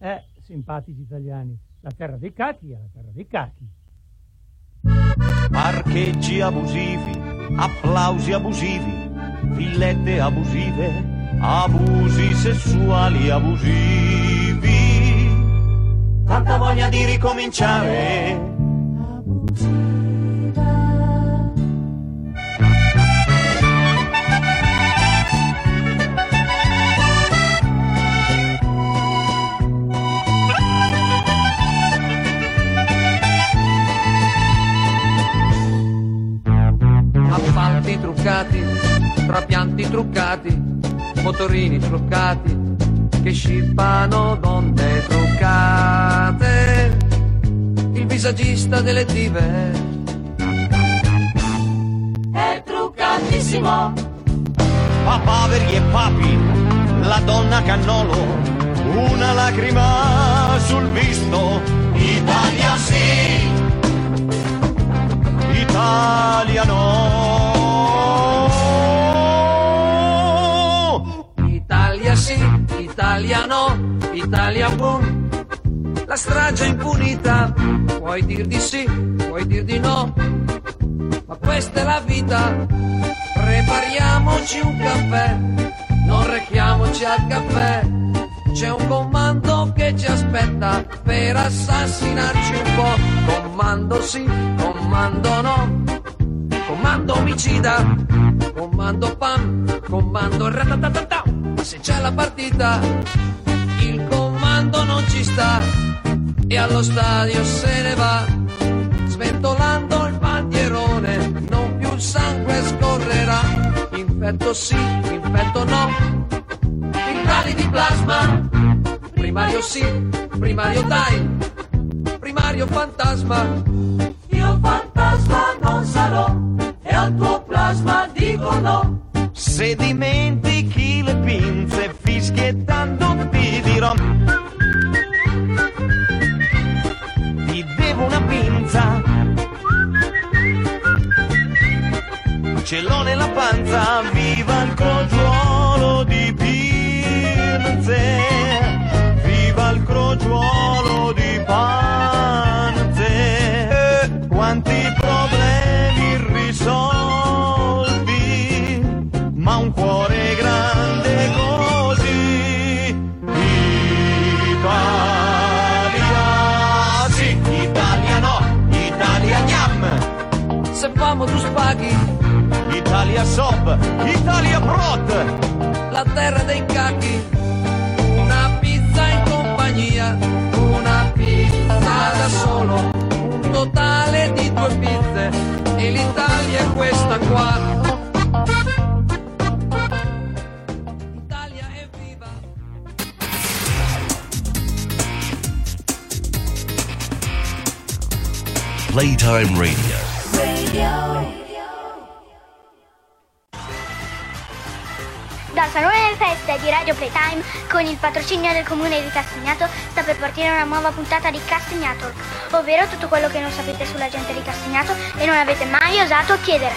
Eh, simpatici italiani, la terra dei cachi è la terra dei cachi. Parcheggi abusivi, applausi abusivi, villette abusive, abusi sessuali abusivi. Tanta voglia di ricominciare. Appalti trapianti truccati, motorini truccati, che scippano donne truccate. Il visagista delle dive È truccatissimo. Papaveri e papi, la donna cannolo, una lacrima sul visto. Italia sì, Italia no. Sì, Italia no, Italia boom. La strage è impunita, puoi dir di sì, puoi dir di no, ma questa è la vita. Prepariamoci un caffè, non rechiamoci al caffè. C'è un comando che ci aspetta per assassinarci un po'. Comando sì, comando no, comando omicida, comando pam, comando ratatatata. Se c'è la partita, il comando non ci sta e allo stadio se ne va, sventolando il bandierone, non più il sangue scorrerà. Infetto sì, infetto no, infettali di plasma, primario sì, primario dai, primario fantasma. Io fantasma non sarò e al tuo plasma dico no. Se dimentichi fischiettando ti dirò. Ti devo una pinza. Ce l'ho nella panza, viva il crogiuolo di pinze Viva il crogiuolo Italia Sob, Italia Prot la terra dei cacchi, una pizza in compagnia, una pizza da solo, un totale di due pizze e l'Italia è questa qua. Italia è viva. Playtime Radio. Salone delle Feste di Radio Playtime, con il patrocinio del Comune di Castagnato, sta per partire una nuova puntata di Castagnatalk, ovvero tutto quello che non sapete sulla gente di Castagnato e non avete mai osato chiedere.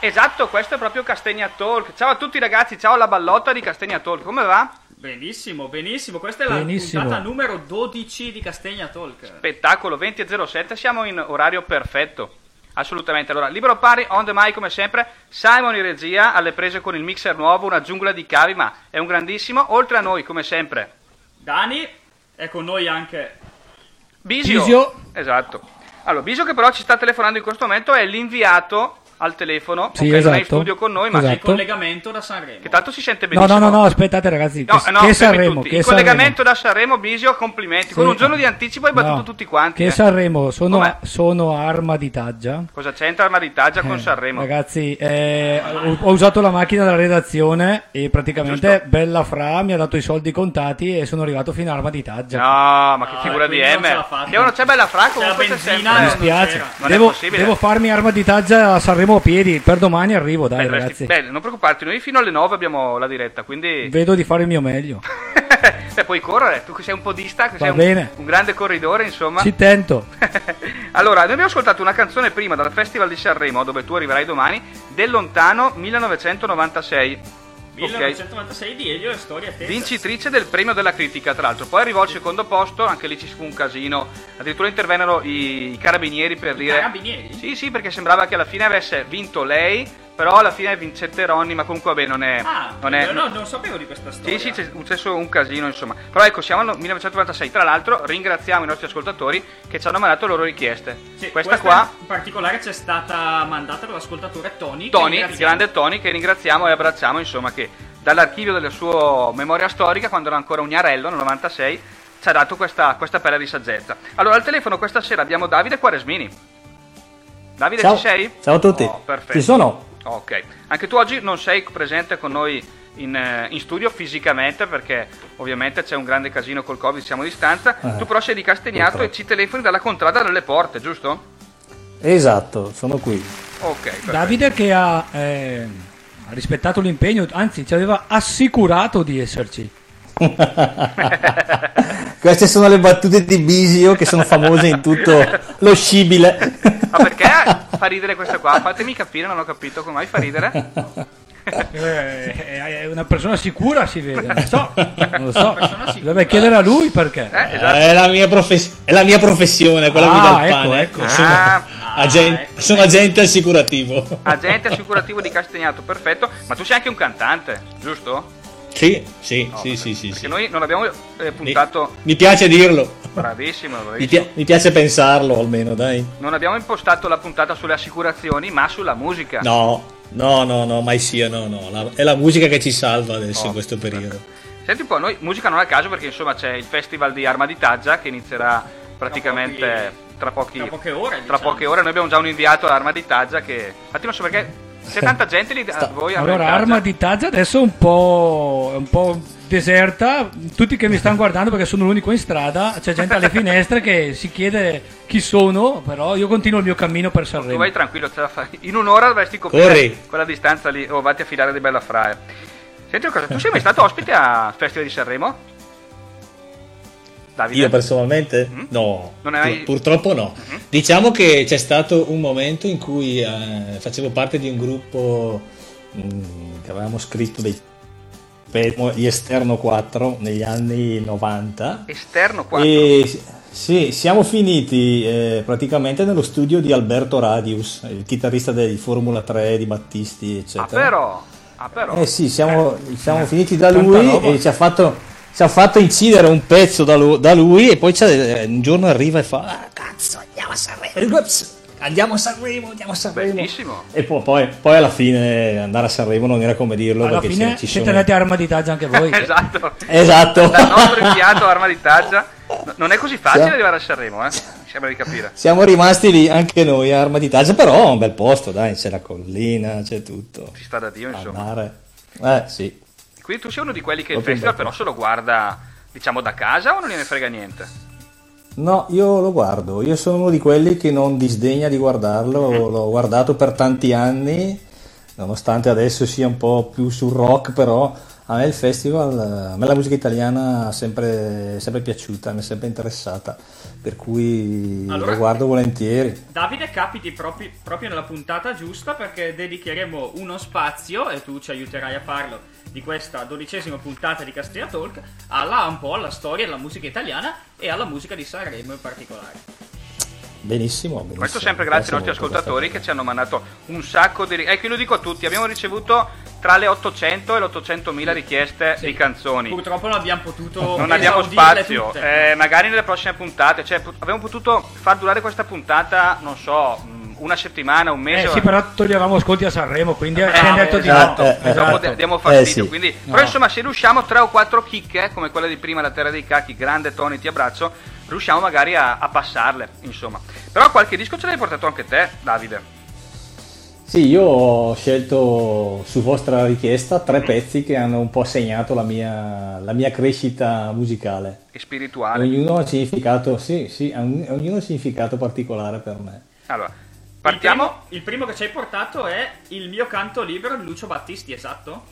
Esatto, questo è proprio Castegna Talk. Ciao a tutti ragazzi, ciao alla ballotta di Castegna Talk. Come va? Benissimo, benissimo. Questa è la Benissimo. puntata numero 12 di Castegna Talk. Spettacolo 20.07, siamo in orario perfetto. Assolutamente. Allora, libero pari, on the mic come sempre. Simon in regia, alle prese con il mixer nuovo, una giungla di cavi, ma è un grandissimo. Oltre a noi, come sempre, Dani, è con noi anche Bisio. Bisio. Esatto. Allora, Bisio che però ci sta telefonando in questo momento è l'inviato al telefono, Sì, ok, non è in esatto. studio con noi, ma Esatto. il collegamento da Sanremo. che tanto si sente No, benissimo. no, no, no, aspettate ragazzi, No, che, no, che Sanremo, tutti. che Il Sanremo. collegamento da Sanremo, Bisio, complimenti. Con Sì. un giorno di anticipo hai battuto No, tutti quanti. Che eh. Sanremo, sono, sono arma di taggia. Cosa c'entra Armaritaggia con Eh, Sanremo? Ragazzi, eh, ho, ho usato la macchina della redazione e praticamente Giusto. Bella Fra mi ha dato i soldi contati e sono arrivato fino a arma di taggia. No, ma che Ah, figura di M. ce l'ha fatta. Che non c'è bella fra, comunque c'è sempre. Mi non spiace, c'era. Non è devo, possibile. devo farmi arma di taggia a Sanremo a piedi. Per domani arrivo, dai Beh, ragazzi. beh, non preoccuparti, noi fino alle 9 abbiamo la diretta, quindi Vedo di fare il mio meglio. Beh, puoi correre, tu che sei un podista, che Va sei un, bene. un grande corridore, insomma. Ci tento. allora, noi abbiamo ascoltato una canzone prima dal Festival di Sanremo, dove tu arriverai domani, del lontano 1996. 1996 di Elio e Storia Tesa. Vincitrice del premio della critica, tra l'altro. Poi arrivò al secondo posto, anche lì ci fu un casino. Addirittura intervennero i, i carabinieri per dire. Carabinieri? Sì, sì, perché sembrava che alla fine avesse vinto lei, però alla fine vincette Ronny, ma comunque vabbè, non è. Ah, non è no, non sapevo di questa storia. Sì, sì, c'è successo un casino, insomma. Però ecco, siamo al 1996. Tra l'altro, ringraziamo i nostri ascoltatori che ci hanno mandato le loro richieste. Sì, questa, qua, in particolare c'è stata mandata dall'ascoltatore Tony. Tony, il grande Tony, che ringraziamo e abbracciamo, insomma, che dall'archivio della sua memoria storica, quando era ancora un gnarello, nel 96, ci ha dato questa, questa perla di saggezza. Allora, al telefono questa sera abbiamo Davide Quaresmini. Davide, Ciao. ci sei? Ciao a tutti. Oh, perfetto. Ci sono? Ok. Anche tu oggi non sei presente con noi in, eh, in studio fisicamente perché ovviamente c'è un grande casino col Covid, siamo a distanza. Eh, tu però sei di Castagnato purtroppo. e ci telefoni dalla contrada delle porte, giusto? Esatto, sono qui. Ok. perfetto. Davide che ha, eh, ha rispettato l'impegno, anzi ci aveva assicurato di esserci. Queste sono le battute di Bisio che sono famose in tutto lo scibile. Ma perché fa ridere questa qua? Fatemi capire, non ho capito come mai fa ridere. Eh, è una persona sicura si vede, non so, non lo so. Dovrebbe chiedere a lui perché. Eh, esatto. È la mia, profes- è la mia professione, quella Ah, mi dà il ecco, pane. ecco. Sono, Ah, agente, ecco. sono agente assicurativo. agente assicurativo di Castagnato, perfetto. Ma tu sei anche un cantante, giusto? Sì, sì, No, sì, sì, sì, Perché sì. noi non abbiamo eh, Mi, puntato. mi piace dirlo. Bravissimo, Mi, bravissimo. pia- mi piace pensarlo almeno, dai. Non abbiamo impostato la puntata sulle assicurazioni, ma sulla musica. No, no, no, no, mai sia, no, no. La- è la musica che ci salva adesso Oh, in questo periodo. Senti un po', noi musica non a caso perché insomma c'è il festival di Arma di Taggia che inizierà praticamente tra, pochi, tra poche ore, tra diciamo. poche ore. Noi abbiamo già un inviato all'Arma di Taggia che... Infatti non so perché c'è tanta gente lì a voi Allora, Arma di Taggia adesso è un po', un po' deserta. Tutti che mi stanno guardando perché sono l'unico in strada, c'è gente alle finestre che si chiede chi sono, però io continuo il mio cammino per Tu Sanremo. vai tranquillo, ce la fai. In un'ora dovresti coprire Corri. quella distanza lì o vatti a filare di bella frae. Senti una cosa, tu sei mai stato ospite al Festival di Sanremo? Davide? Io personalmente? Mm? No, hai- pur- purtroppo no. Diciamo che c'è stato un momento in cui eh, facevo parte di un gruppo mm, che avevamo scritto dei gli Esterno 4 negli anni 90 Esterno 4. e sì, siamo finiti eh, praticamente nello studio di Alberto Radius, il chitarrista di Formula 3 di Battisti, Ah eccetera. però, ah però. Eh sì, siamo, siamo finiti da lui e ci ha fatto ci ha fatto incidere un pezzo da lui, da lui e poi c'è- eh, un giorno arriva e fa ah, cazzo andiamo a Sanremo Ups, andiamo a Sanremo andiamo a Sanremo Bellissimo. e poi, poi, poi alla fine andare a Sanremo non era come dirlo Alla perché fine ci- ci siete sono andati a Arma di Taggia anche voi. esatto. esatto Dal nostro inviato Arma di Taggia. No- Non è così facile Sì. arrivare a Sanremo, eh? Mi sembra di capire. siamo rimasti lì anche noi a Arma di Taggia però è un bel posto dai c'è la collina c'è tutto Ci sta da Dio, insomma. andare eh sì Quindi tu sei uno di quelli che il festival però se lo guarda, diciamo, da casa o non gliene frega niente? No, io lo guardo, io sono uno di quelli che non disdegna di guardarlo, l'ho guardato per tanti anni, nonostante adesso sia un po' più sul rock, però a me il festival, a me la musica italiana è sempre, sempre piaciuta, mi è sempre interessata, per cui Allora- lo guardo volentieri. Davide capiti propri- proprio nella puntata giusta perché dedicheremo uno spazio, e tu ci aiuterai a farlo, di questa dodicesima puntata di Castilla Talk, alla, un po' alla storia della musica italiana e alla musica di Sanremo in particolare. Benissimo, benissimo. Questo sempre grazie ai nostri ascoltatori che ci hanno mandato un sacco di... Ecco, io lo dico a tutti, abbiamo ricevuto tra le 800 e le 800.000 richieste Sì. di canzoni. Purtroppo non abbiamo potuto Non abbiamo spazio, tutte. eh, magari nelle prossime puntate, cioè pot- avremmo potuto far durare questa puntata, non so, mh, una settimana, un mese. Eh sì, però toglievamo ascolti a Sanremo, quindi Eh, abbiamo detto di esatto, no. Eh, eh, dopo Esatto. di- diamo fastidio. Eh, sì. quindi, No. Però insomma, se riusciamo tre o quattro chicche, come quella di prima, la terra dei cacchi, grande Tony, ti abbraccio, riusciamo magari a, a passarle, insomma. Però qualche disco ce l'hai portato anche te, Davide. Sì, io ho scelto su vostra richiesta tre pezzi che hanno un po' segnato la mia, la mia crescita musicale. E spirituale. Ognuno ha significato, sì, sì, ogn- ognuno ha un significato particolare per me. Allora, Il partiamo. primo, il primo che ci hai portato è Il mio canto libero di Lucio Battisti, esatto?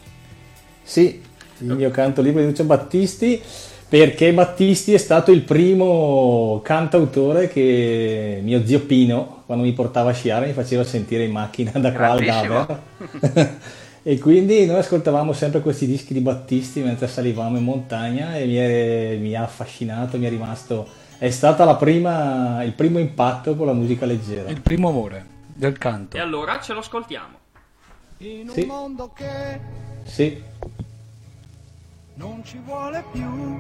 Sì, il mio canto libro di Lucio Battisti, perché Battisti è stato il primo cantautore che mio zio Pino, quando mi portava a sciare, mi faceva sentire in macchina da qua al. Gaver. E quindi noi ascoltavamo sempre questi dischi di Battisti mentre salivamo in montagna e mi, è- mi ha affascinato, mi è rimasto... È stata la prima, il primo impatto con la musica leggera. Il primo amore del canto. E allora ce lo ascoltiamo. In un Sì. mondo che Sì, non ci vuole più.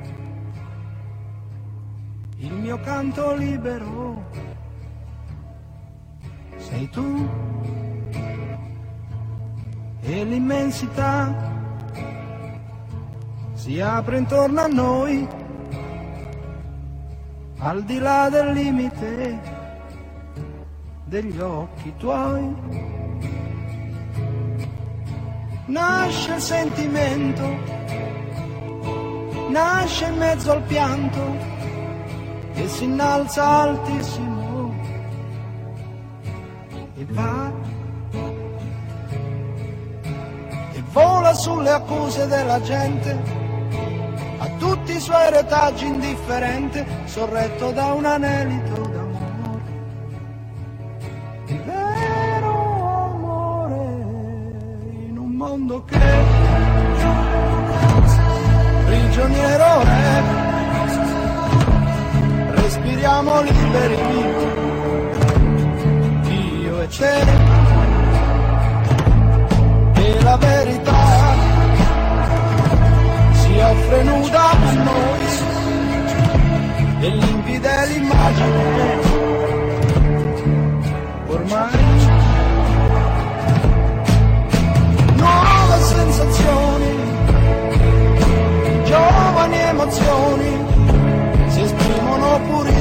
Il mio canto libero. Sei tu. E l'immensità si apre intorno a noi. Al di là del limite degli occhi tuoi. Nasce il sentimento nasce in mezzo al pianto e si innalza altissimo. E va e vola sulle accuse della gente a tutti i suoi retaggi indifferente sorretto da un anelito d'amore. Il vero amore in un mondo che prigioniero è respiriamo liberi. Io e te. E la verità si offre nuda a noi. E l'infidele immagine ormai nuove sensazioni giovani emozioni si esprimono purissime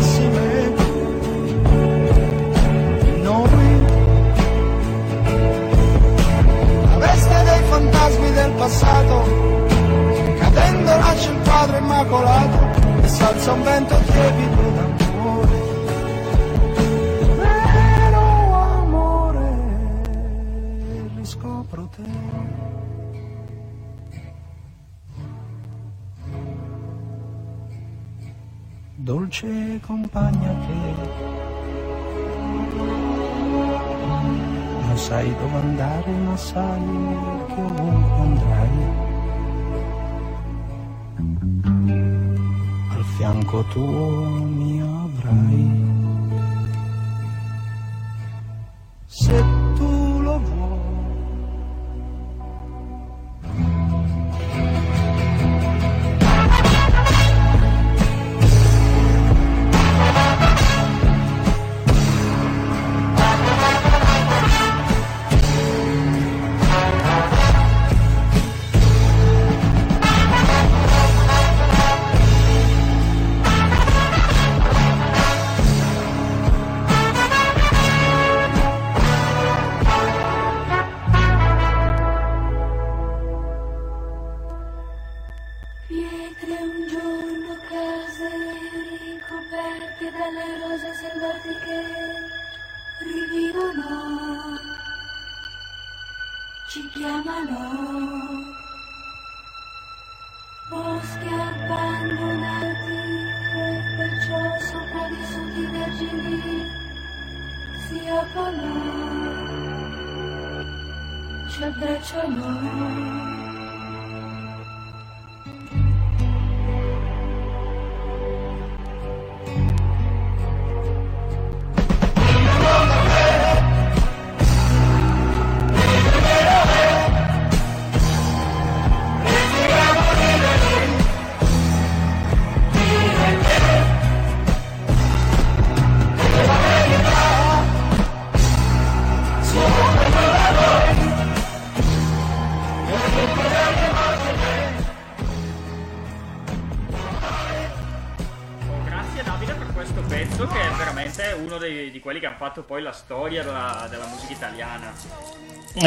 sai che ovunque andrai. Al fianco tuo mi avrai.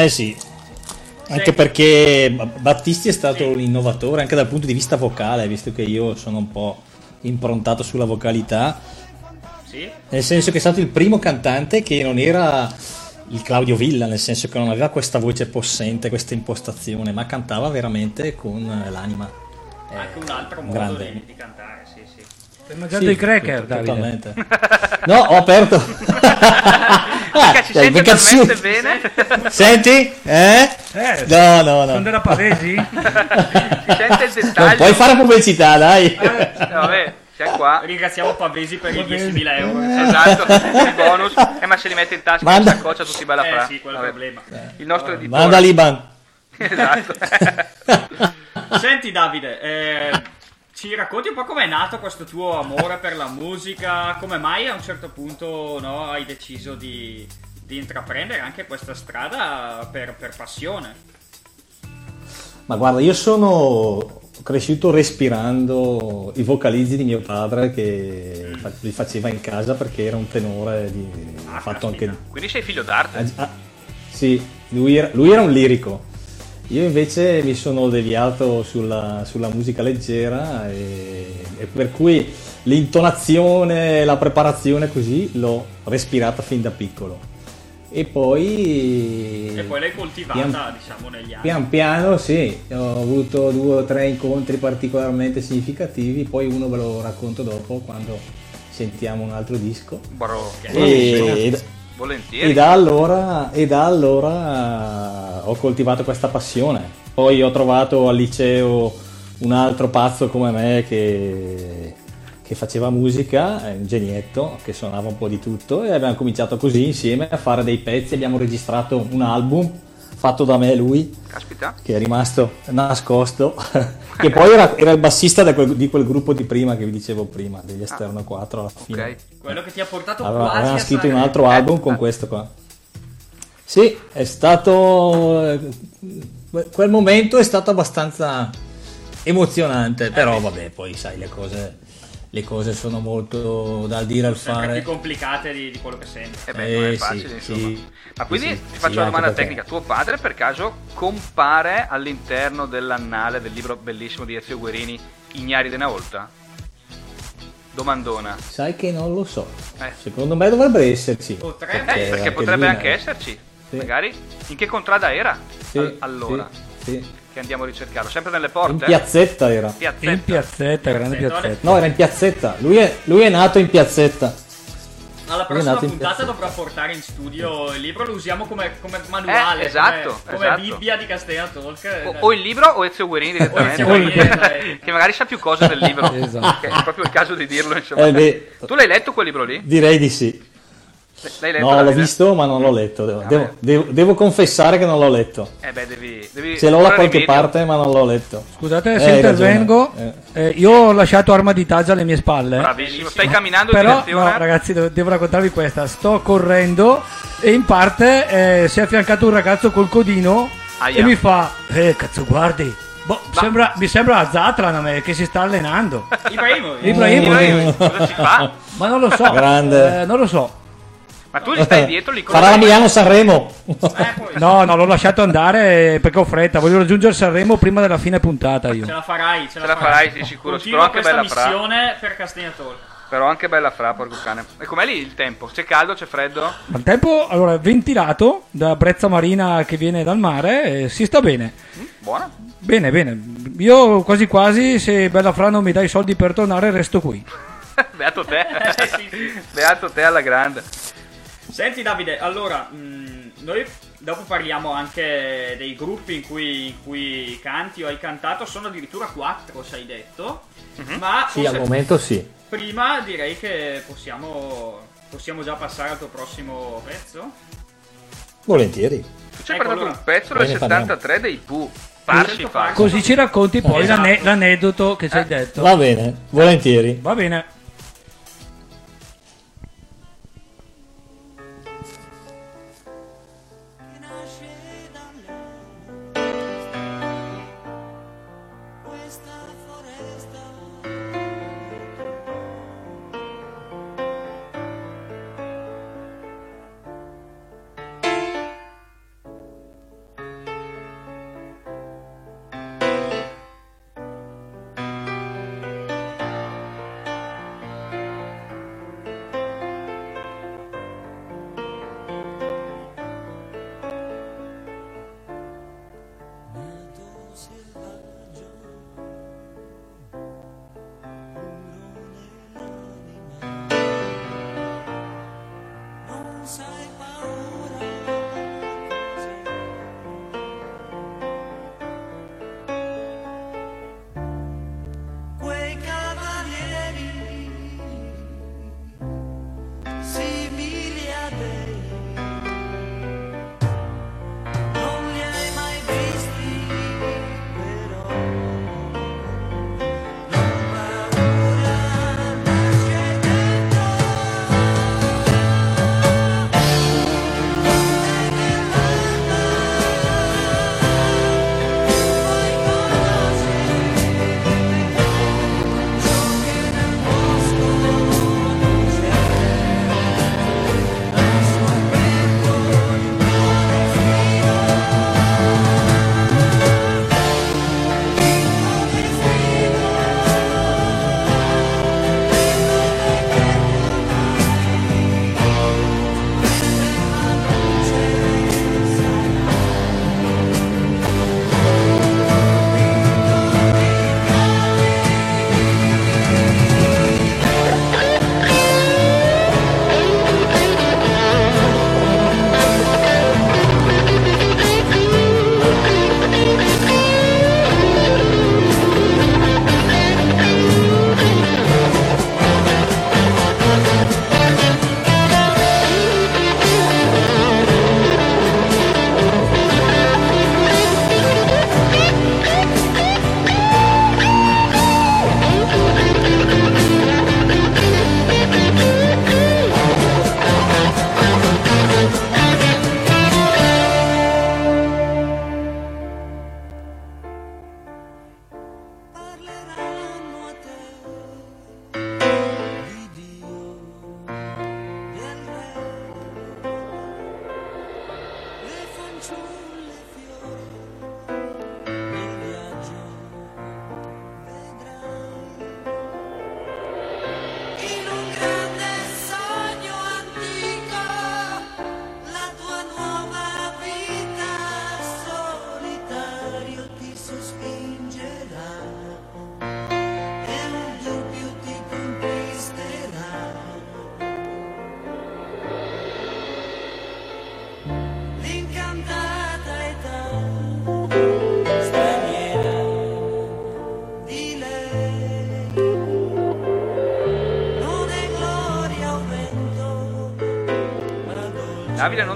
Eh sì. Anche Sì. perché Battisti è stato un innovatore anche dal punto di vista vocale, visto che io sono un po' improntato sulla vocalità, Sì? nel senso che è stato il primo cantante che non era il Claudio Villa, nel senso che non aveva questa voce possente, questa impostazione, ma cantava veramente con l'anima. Eh, Anche un altro modo grande. di, di cantare, sì, sì. Hai mangiato Sì, i cracker, Davide? totalmente. No, ho aperto. Perché ci dai, sente sì. bene. Senti? Eh? Eh, No, no, Sono no. della Pavesi? si sente il Non dettaglio. puoi fare pubblicità, dai. Eh, vabbè, siamo qua. Ringraziamo Pavesi per i 10.000 euro. Esatto, il bonus. Eh, ma se li mette in tasca Manda- e saccoccia tutti bella Eh fra. sì, quello è il problema. Il nostro editore. Manda l'Iban. Esatto. Senti Davide, eh, ci racconti un po' com'è nato questo tuo amore per la musica? Come mai a un certo punto no, hai deciso di, di intraprendere anche questa strada per, per passione? Ma guarda, io sono cresciuto respirando i vocalizzi di mio padre che fa- li faceva in casa perché era un tenore di, ha fatto anche Quindi sei figlio d'arte. Ah, sì, lui era, lui era un lirico. Io invece mi sono deviato sulla, sulla musica leggera e, e per cui l'intonazione, la preparazione così l'ho respirata fin da piccolo. E poi... E poi l'hai coltivata, pian- diciamo, negli anni. Pian piano sì, ho avuto due o tre incontri particolarmente significativi, poi uno ve lo racconto dopo quando sentiamo un altro disco. Bro, E, volentieri. e da allora, e da allora ho coltivato questa passione. Poi ho trovato al liceo un altro pazzo come me che, che faceva musica, eh, un genietto, che suonava un po' di tutto e abbiamo cominciato così insieme a fare dei pezzi. Abbiamo registrato un album fatto da me e lui, Caspita. che è rimasto nascosto, che poi era, era il bassista di quel, di quel gruppo di prima che vi dicevo prima, degli Esterno 4 alla fine. Ok. Quello che ti ha portato Allora, quasi avevamo a scritto un altro album con questo qua. Sì, è stato. eh, Quel momento è stato abbastanza emozionante, però vabbè, poi sai, le cose, le cose sono molto da dire al Sempre fare. più complicate di, di quello che senti. Eh beh, non è Eh, facile, sì, insomma. sì. Ma quindi Sì, ti faccio sì, una domanda perché- tecnica. Tuo padre per caso compare all'interno dell'annale del libro bellissimo di Ezio Guerini, Ignari de una volta? Domandona. Sai che non lo so. Eh. Secondo me dovrebbe esserci. Potrebbe, Eh, perché anche potrebbe anche esserci. Sì. Magari. In che contrada era? Sì, Al- allora. sì, sì. Che andiamo a ricercarlo. Sempre nelle In porte? piazzetta era. Piazzetta. In piazzetta, grande Piazzetta, piazzetta. No, era in piazzetta. Lui è, lui è nato in piazzetta. Alla prossima in puntata dovrà portare in studio il libro, lo usiamo come, come manuale, Eh, esatto, come, come esatto. Bibbia di Castellana Talk. O, o il libro o Ezio Guerini direttamente. Ezio Guerini, dai. che magari sa più cose del libro. Esatto. Che è proprio il caso di dirlo, insomma. Eh, Tu l'hai letto quel libro lì? direi di sì. L'hai letto? No, l'ho visto, ma non l'ho letto. Devo, Ah, devo- devo- devo confessare che non l'ho letto. Eh beh, devi... devi Ce l'ho da qualche rimedio. parte, ma non l'ho letto. Scusate Eh, se intervengo, ragione, eh, io ho lasciato Arma di Taggia alle mie spalle. Bravissimo, stai camminando in Però, direzione... no, ragazzi, devo, devo raccontarvi questa. Sto correndo e in parte eh, si è affiancato un ragazzo col codino Aia. e mi fa: Eh, cazzo, guardi. Boh, sembra- mi sembra Zatran a me che si sta allenando. Ibrahimovic. Ibrahimovic. Cosa si fa? Ma non lo so. Grande. eh, non lo so. Ma tu gli stai dietro, li Farà la corri- Milano-Sanremo. Eh, No, no, l'ho lasciato andare perché ho fretta. Voglio raggiungere Sanremo prima della fine puntata io. Ce la farai, ce, Ce la farai, sì, sicuro. Però anche bella fra. per Castellana Talk. Però anche bella fra, porco cane. E com'è lì il tempo? C'è caldo, c'è freddo? Il tempo, allora, ventilato da brezza marina che viene dal mare, eh, si sta bene. Mm, Buona? Bene, bene. Io quasi quasi, se Bella Fra non mi dai i soldi per tornare, resto qui. Beato te. Sì, sì. Beato te alla grande. Senti Davide, allora, mh, noi dopo parliamo anche dei gruppi in cui, in cui canti o hai cantato, sono addirittura quattro, se hai detto, Mhm. ma Sì, al momento sì. prima direi che possiamo, possiamo già passare al tuo prossimo pezzo. Volentieri. Tu ci hai Ecco, allora. un pezzo del Bene, parliamo. 73 dei Pooh. Farsi. Così ci racconti poi Esatto. l'ane- l'aneddoto che ci hai detto. Va bene, volentieri. Va bene.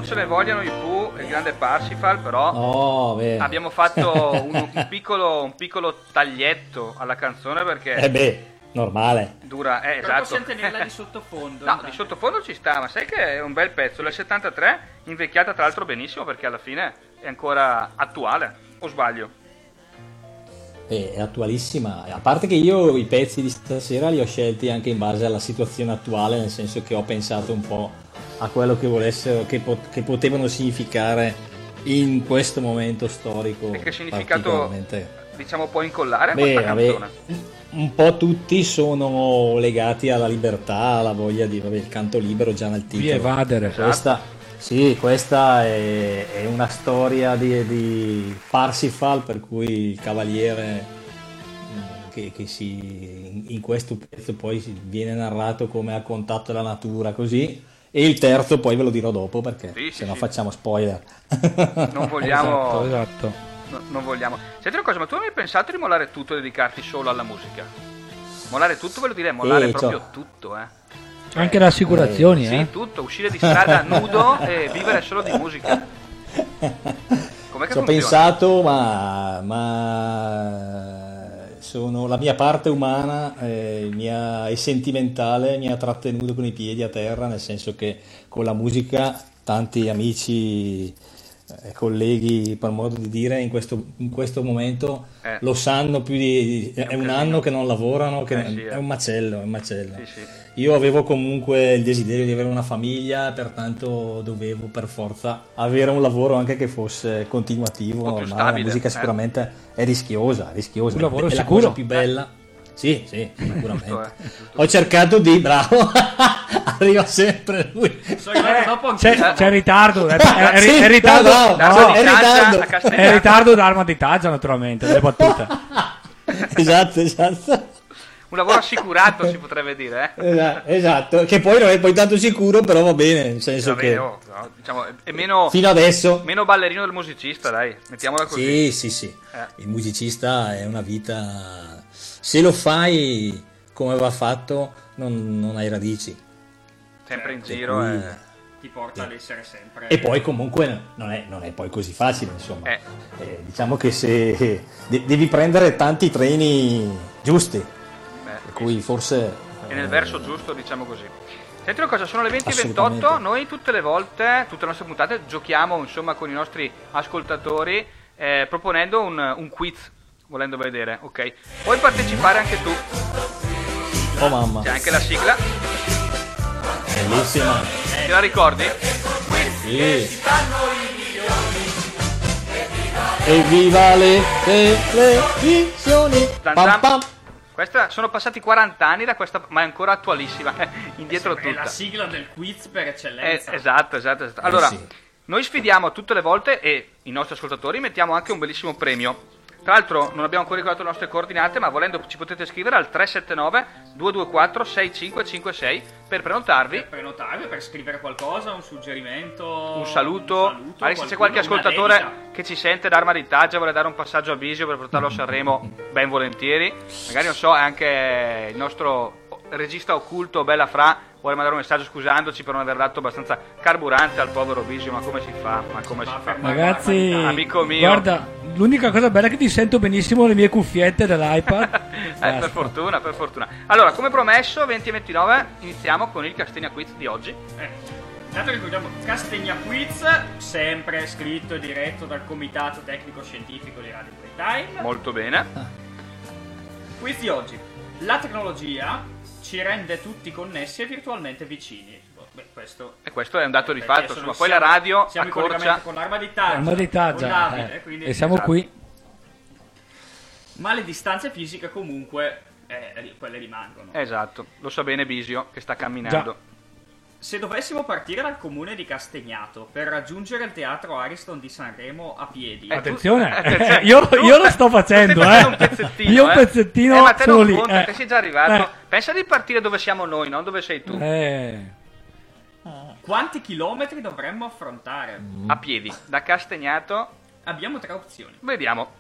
Se ne vogliono i Pooh e il grande Parsifal, però Oh, abbiamo fatto un, un piccolo, un piccolo taglietto alla canzone perché Eh beh, normale. dura, eh, Però esatto. possiamo tenerla di sottofondo. No, di sottofondo ci sta, ma sai che è un bel pezzo, la 73, invecchiata tra l'altro benissimo perché alla fine è ancora attuale, o sbaglio? Eh, È attualissima. A parte che io i pezzi di stasera li ho scelti anche in base alla situazione attuale, nel senso che ho pensato un po' a quello che volessero, che, pot- che potevano significare in questo momento storico. E che significato diciamo può incollare a Beh, questa vabbè, canzone? un po' tutti sono legati alla libertà, alla voglia di vabbè, il canto libero già nel titolo. Di evadere. Questa, sì, questa è, è una storia di, di Parsifal per cui il cavaliere mm, che, che si, in, questo pezzo poi viene narrato come a contatto della natura così e il terzo poi ve lo dirò dopo perché Sì, sì, se no sì. facciamo spoiler. Non vogliamo... Esatto, esatto. no- non vogliamo. Senti una cosa, ma tu hai mai pensato di mollare tutto e dedicarti solo alla musica? Mollare tutto vuol dire mollare Sì, proprio c'ho- tutto, eh. Anche le assicurazioni, Sì, eh. tutto, uscire di strada nudo e vivere solo di musica. Com'è che Ci ho pensato, ma, ma sono, la mia parte umana eh, mia- e sentimentale mi ha trattenuto con i piedi a terra, nel senso che con la musica tanti amici e colleghi, per modo di dire, in questo, in questo momento Eh. lo sanno più di... È, un casino. anno che non lavorano, che Eh, sì, eh. è un macello, è un macello. Sì, sì. Io avevo comunque il desiderio di avere una famiglia, pertanto dovevo per forza avere un lavoro anche che fosse continuativo, normale. La musica eh. sicuramente è rischiosa, è rischiosa. Un lavoro è la sicuro. cosa più bella. Sì, sì, sicuramente. Giusto, eh, giusto. Ho cercato di, bravo, arriva sempre lui. Dopo anche C'è, c'è ritardo, è, è- è- Sì, è ritardo, no, no, è ritardo. è ritardo d'arma di taggia naturalmente, le battute. esatto, esatto. Un lavoro assicurato si potrebbe dire, eh. Esa- Esatto, che poi non è poi tanto sicuro, però va bene, nel senso bene, che oh, no, diciamo, è- meno, fino adesso meno ballerino del musicista, dai, mettiamola così. Sì, sì, sì. Eh. Il musicista è una vita. Se lo fai come va fatto, non, non hai radici. Sempre in giro. cui- eh. ti porta ad essere sempre... E poi, comunque, non è, non è poi così facile, insomma. Eh. Eh, diciamo che se de- devi prendere tanti treni giusti, cui forse. E nel eh, verso giusto, diciamo così. Senti una cosa, sono le 20.28, Assolutamente. noi tutte le volte, tutte le nostre puntate, giochiamo insomma con i nostri ascoltatori eh, proponendo un, un quiz, volendo vedere, ok? Puoi partecipare anche tu, Oh mamma, c'è anche la sigla, bellissima. te la ricordi? Sì. Evviva le televisioni! Pam pam. Questa, sono passati 40 anni da questa, ma è ancora attualissima, indietro È la tutta. sigla del quiz per Eh, eccellenza. esatto, esatto, esatto. Allora, sì. noi sfidiamo tutte le volte e i nostri ascoltatori mettiamo anche un bellissimo premio. Tra l'altro non abbiamo ancora ricordato le nostre coordinate, ma volendo ci potete scrivere al 379 224 6556 per prenotarvi. Per prenotarvi, per scrivere qualcosa, un suggerimento, Un saluto, magari se c'è qualche ascoltatore che ci sente d'arma di taggia vuole dare un passaggio a Visio per portarlo a Sanremo, ben volentieri. Magari non so, è anche il nostro regista occulto Bella Fra vuole mandare un messaggio scusandoci per non aver dato abbastanza carburante al povero Visio, ma come si fa? Ma come si fa? Ragazzi, Amico mio. guarda, l'unica cosa bella è che ti sento benissimo le mie cuffiette dell'iPad. Eh, per fortuna, per fortuna. Allora, come promesso, 20 e 29 iniziamo con il Castegna Quiz di oggi. Eh, Intanto ricordiamo Castegna Quiz, sempre scritto e diretto dal Comitato Tecnico Scientifico di Radio Playtime. Molto bene. Quiz di oggi. La tecnologia ci rende tutti connessi e virtualmente vicini. Beh, questo E questo è un dato di fatto, insomma, poi la siamo- radio siamo accorcia. con l'arma di taggia, Arma di taggia, Davide, eh. quindi- e siamo esatto. qui. ma le distanze fisiche comunque eh, quelle rimangono. Esatto, lo sa bene Bisio che sta camminando. Se dovessimo partire dal comune di Castegnato per raggiungere il teatro Ariston di Sanremo a piedi, Eh, tu- Attenzione, eh, attenzione. io, io lo sto facendo, eh. un pezzettino, io un eh. pezzettino Eh, ma te sono non lì. conta, eh. sei già arrivato. Eh. Pensa di partire dove siamo noi, non dove sei tu. Eh. Quanti chilometri dovremmo affrontare? A piedi, da Castegnato. Abbiamo tre opzioni. Vediamo.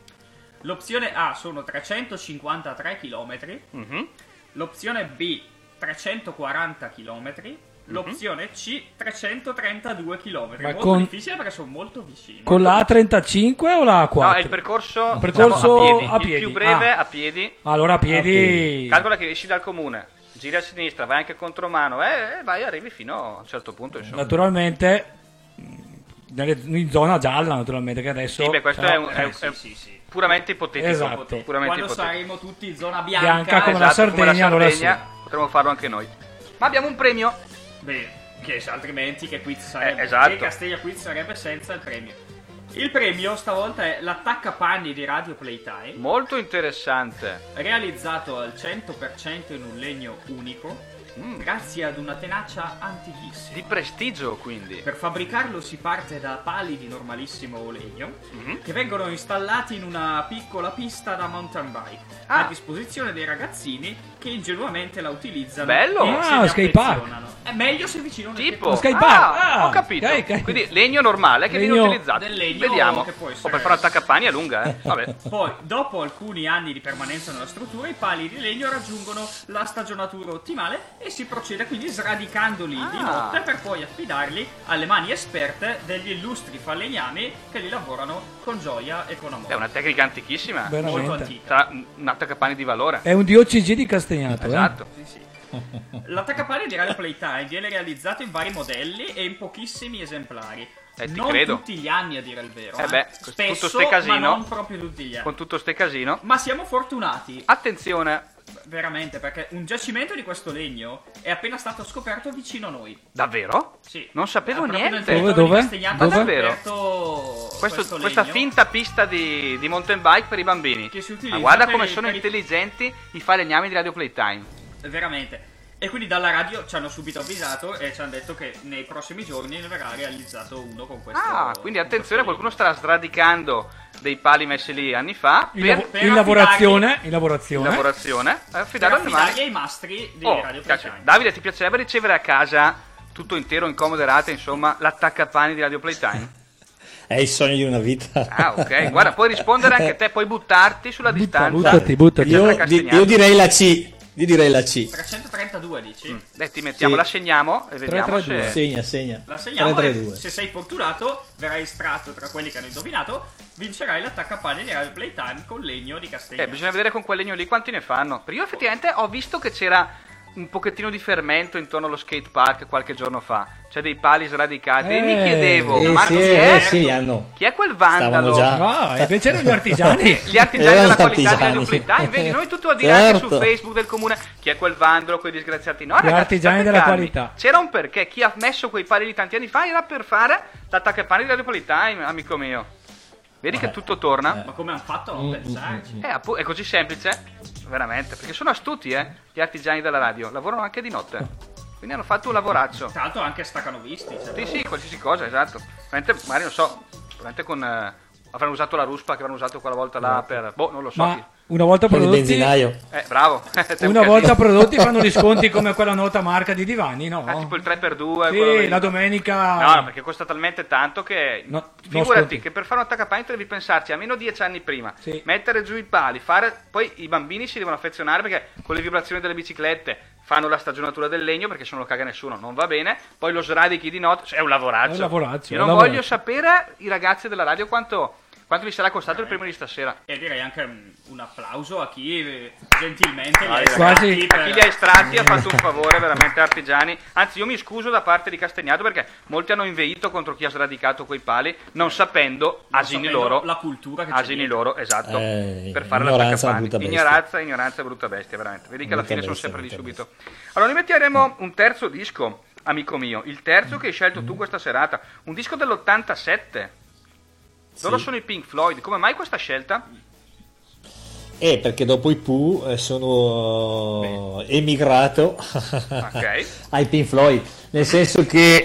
L'opzione A sono 353 km, Mhm. l'opzione B 340 km L'opzione C 332 km. Ma molto con- difficile perché sono molto vicini. Con la A35 o la A4? No, è il percorso, percorso diciamo, a piedi. a piedi. Il più breve Ah. a piedi. Allora a piedi... Calcola che esci dal comune, giri a sinistra, vai anche contromano, eh, e vai, arrivi fino a un certo punto. Insomma. Naturalmente nelle- in zona gialla, naturalmente, che adesso... Sì, beh, questo però- è, un- è- eh, è sì, sì, sì. puramente ipotetico. Esatto. Puramente Quando ipotetico. saremo tutti in zona bianca, Bianca come la Esatto, come Sardegna, allora Sardegna, potremmo farlo anche noi. Ma abbiamo un premio. Beh, che altrimenti che quiz sarebbe? Eh, esatto. Che Casteglia quiz sarebbe senza il premio. Il premio stavolta è l'attaccapanni di Radio Playtime, Molto interessante. realizzato al 100% in un legno unico, grazie ad una tenacia antichissima. Di prestigio, quindi. Per fabbricarlo si parte da pali di normalissimo legno Mhm. che vengono installati in una piccola pista da mountain bike Ah. a disposizione dei ragazzini che ingenuamente la utilizzano Bello. Ah, se ne skate park. affezionano. È meglio se vicino a un Tipo, Lo skate ah. Ah, ho capito. ok, ok. Quindi legno normale che viene Legno- utilizzato. del legno Vediamo. che può O essere- per fare l'attaccapanni è lunga, eh. Vabbè. Poi, dopo alcuni anni di permanenza nella struttura, i pali di legno raggiungono la stagionatura ottimale e si procede quindi sradicandoli di Ah. notte per poi affidarli alle mani esperte degli illustri falegnami che li lavorano con gioia e con amore. È una tecnica antichissima. Molto Veramente. antica. Sarà un attaccapanni di valore. È un DOCG di Castagnato, eh? Esatto. Sì, sì. L'attaccapanni di Radio Playtime viene realizzato in vari modelli e in pochissimi esemplari. Eh, ti non credo. tutti gli anni a dire il vero. Eh beh, con Spesso, tutto ste casino. ma non proprio tutti gli anni. Con tutto ste casino. Ma siamo fortunati, Attenzione. Veramente, perché un giacimento di questo legno è appena stato scoperto vicino a noi. Davvero? Sì. Non sapevo Ah, niente. Dove, dove? Dove? Davvero? Questo- questo questa finta pista di, di mountain bike per i bambini. Che si utilizza Ma guarda come i- sono intelligenti i falegnami di Radio Playtime. Veramente. E quindi dalla radio ci hanno subito avvisato e ci hanno detto che nei prossimi giorni ne verrà realizzato uno con questo. Ah, quindi attenzione, qualcuno starà sradicando dei pali messi lì anni fa In, per, per in lavorazione, in in lavorazione. lavorazione. Per affidato alle affidarli ai mastri di Oh, Radio. Playtime. Davide, ti piacerebbe ricevere a casa tutto intero, incomoderate, insomma, l'attaccapani di Radio Playtime? È il sogno di una vita. Ah, ok. Guarda, puoi rispondere anche te, puoi buttarti sulla distanza. buttati, buttati. Io, io direi la C. Io direi la C. 332 dici? Mm. Dai, ti mettiamo, Sì. la segniamo e vediamo 332. se... Segna, segna. La segniamo e 3-3-2. se sei fortunato verrai estratto tra quelli che hanno indovinato, vincerai l'attaccapanni di Radio Playtime con legno di Castegna. Eh, bisogna vedere con quel legno lì quanti ne fanno. Perché io effettivamente ho visto che c'era un pochettino di fermento intorno allo skate park qualche giorno fa. C'è dei pali sradicati. e mi Eh, chiedevo, Eh, Marco, sì, chi, eh, è? sì, hanno. chi è quel vandalo? Già. Ah, invece erano gli artigiani. Gli artigiani Erano della qualità di artigiani. Radio Playtime, vedi, noi tutto a dire anche su Certo. Facebook del comune chi è quel vandalo, quei disgraziati. No, Gli ragazzi, artigiani della calmi. qualità. C'era un perché, chi ha messo quei pali lì tanti anni fa era per fare l'attaccapani di Radio Playtime, amico mio. Vedi che tutto torna? Ma come hanno fatto a Mm, non pensarci? Eh, appu- è così semplice? Veramente, perché sono astuti, eh, gli artigiani della radio, lavorano anche di notte. Quindi hanno fatto un lavoraccio. Tra l'altro anche staccanovisti. Cioè, Sì, sì, qualsiasi cosa, esatto. Veramente, magari non so, veramente con... eh, avranno usato la ruspa che avranno usato quella volta là per... Boh, non lo so. chi. Una volta prodotti. Eh, bravo. Una volta prodotti fanno gli sconti come quella nota marca di divani, no? Ah, tipo il 3x2. Sì, la domenica. No, no, perché costa talmente tanto che. No, figurati che per fare un attaccapanico devi pensarci almeno dieci anni prima. Sì. Mettere giù i pali, fare. Poi i bambini si devono affezionare perché con le vibrazioni delle biciclette fanno la stagionatura del legno perché se non lo caga nessuno non va bene. Poi lo sradichi di notte. Cioè, è un lavoraccio. È un lavoraccio, Io non lavoraccio. voglio sapere, i ragazzi della radio, quanto, quanto vi sarà costato il premio di stasera. E direi anche un, un applauso a chi eh, gentilmente li ha estratti ragazzi. A per- chi li ha estratti ha fatto un favore veramente artigiani. Anzi, io mi scuso da parte di Castagnato perché molti hanno inveito contro chi ha sradicato quei pali, non sapendo, non asini sapendo loro, la cultura che asini dietro. loro, esatto, Eh, per fare brutta bestia. Ignoranza, ignoranza e brutta bestia, veramente. Vedi che alla Brutta fine sono sempre lì subito. Allora, noi metteremo un terzo disco, amico mio, il terzo che hai scelto tu questa serata, un disco dell'87. Loro Sì. sono i Pink Floyd, come mai questa scelta? Eh, perché dopo i Pooh eh, sono emigrato Ok. ai Pink Floyd, nel senso che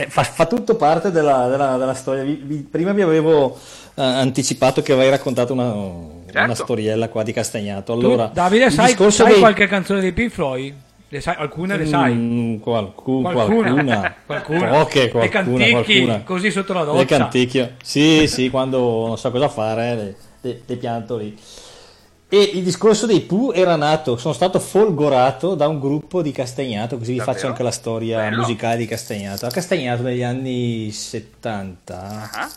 eh, fa, fa tutto parte della, della- della storia. Vi- vi- prima vi avevo eh, anticipato che avevi raccontato una, una Certo. storiella qua di Castagnato. Tu, Allora, Davide, il sai, sai dei- qualche canzone dei Pink Floyd? Le sai, alcune le sai. Mm, qualcu- Qualcuna. qualcuna, Qualcuna. Poche, Le qualcuna, canticchi, qualcuna. così sotto la Le doccia. canticchio. Sì, sì, quando non so cosa fare, le, le- le pianto lì. E il discorso dei Pooh era nato, sono stato folgorato da un gruppo di Castagnato, così vi Davvero? faccio anche la storia Bello. musicale di Castagnato. A Castagnato negli anni 70 Ah,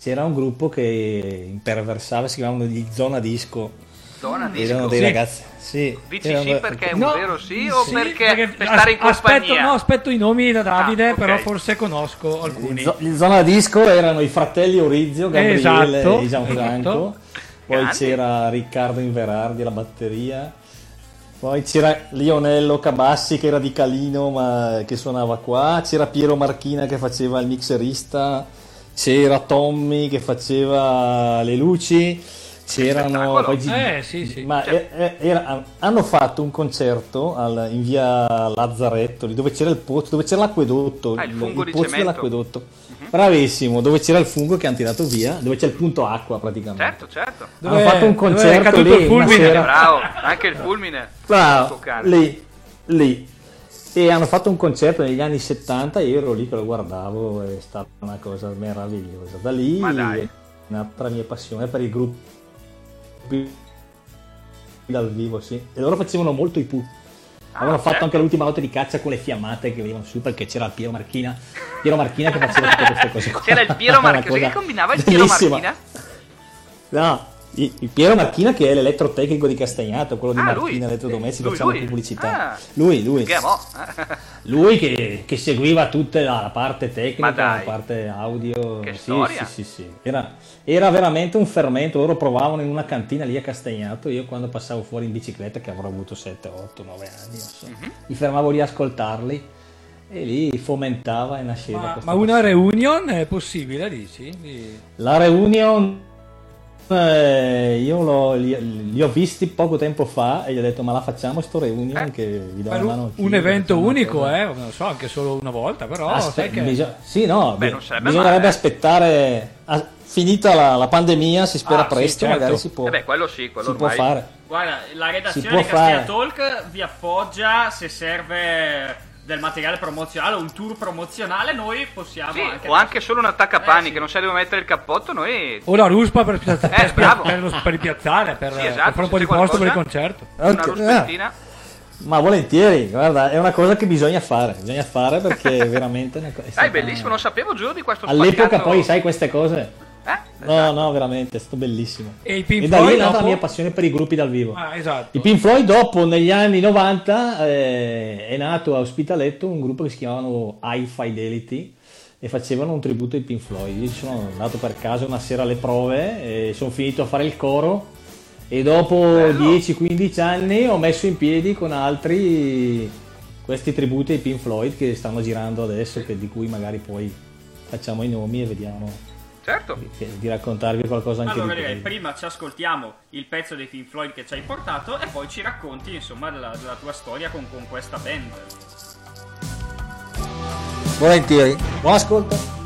c'era un gruppo che imperversava, si chiamavano gli Zona Disco. Zona Erano disco. dei Sì. ragazzi, sì. Dici erano- sì perché è un No, vero sì o sì, perché, per as- stare in aspetto, compagnia? no, aspetto i nomi da Davide, Ah, ok. però forse conosco alcuni. Gli Zona Disco erano i fratelli Orizio, Gabriele Esatto, e Gianfranco. esatto. Poi Grandi. c'era Riccardo Inverardi alla batteria. Poi c'era Lionello Cabassi che era di Calino ma che suonava qua. C'era Piero Marchina che faceva il mixerista. C'era Tommy che faceva le luci. C'erano poi Eh, sì, sì. ma e- e- era- hanno fatto un concerto al- in via Lazzaretto lì dove c'era il pozzo, dove c'era l'acquedotto, Ah, il fungo di pozzo cemento. Mhm. dell'acquedotto. Bravissimo, dove c'era il fungo che hanno tirato via, dove c'è il punto acqua praticamente. Certo, certo. Hanno Dove- fatto un concerto lì il fulmine? sera. Bravo, anche il fulmine. Bravo, lì, lì. E hanno fatto un concerto negli anni 70 io ero lì che lo guardavo, è stata una cosa meravigliosa. Da lì Ma dai. è nata la mia passione per i gruppi dal vivo, sì. E loro facevano molto i Pooh. Avevano fatto certo. anche l'ultima notte di caccia con le fiammate che venivano su perché c'era il Piero Marchina. Piero Marchina che faceva tutte queste cose qua. C'era il Piero Marchina. Cosa che combinava il Piero. Marchina? No, il Piero Marchina che è l'elettrotecnico di Castagnato, quello di Ah, Marchina, elettrodomestico, facciamo lui. pubblicità. Ah. Lui, lui. Lui che, che seguiva tutta la, la parte tecnica, la parte audio. Che sì, storia. Sì, sì, sì. Era, era veramente un fermento. Loro provavano in una cantina lì a Castagnato. Io quando passavo fuori in bicicletta, che avrò avuto 7, 8, 9 anni, non so, Mhm. mi fermavo lì a ascoltarli e lì fomentava e nasceva Ma, ma una reunion è possibile, dici? Di- La reunion eh, io l'ho- li, li ho visti poco tempo fa e gli ho detto ma la facciamo sto reunion che vi do una un, mano un evento unico, cosa." eh? Non so, anche solo una volta, però Aspe- sai che... bisog- sì, no, Beh, bi- bisognerebbe aspettare a- finita la, la pandemia, si spera Ah, sì, presto, certo. magari si può, Eh beh, quello sì, quello si può ormai. fare. Guarda, la redazione può di Castia. Talk vi appoggia se serve del materiale promozionale, un tour promozionale, noi possiamo Sì, anche... o anche solo un attaccapanni Eh, sì. che non sai dove mettere il cappotto, noi O la ruspa per, pia- per, Eh, bravo. per lo- per il piazzale, per, Sì, per esatto, fare un po' di posto per il concerto. una ruspettina. Ma volentieri, guarda, è una cosa che bisogna fare, bisogna fare perché veramente è Dai, stata- bellissimo, non sapevo giuro di questo All'epoca spaccato- poi sai queste cose? Eh? No, no, veramente, è stato bellissimo. E E da lì è nata dopo? la mia passione per i gruppi dal vivo. Ah, esatto. I Pink Floyd dopo, negli anni 90, eh, è nato a Ospitaletto un gruppo che si chiamavano High Fidelity e facevano un tributo ai Pink Floyd. Io sono andato per caso una sera alle prove e sono finito a fare il coro e dopo Bello. 10-15 anni ho messo in piedi con altri questi tributi ai Pink Floyd che stanno girando adesso, che- di cui magari poi facciamo i nomi e vediamo Certo. che- di raccontarvi qualcosa anche Allora di direi, quello. prima ci ascoltiamo il pezzo dei Pink Floyd che ci hai portato e poi ci racconti insomma della, della tua storia con, con questa band. Volentieri, buon ascolto.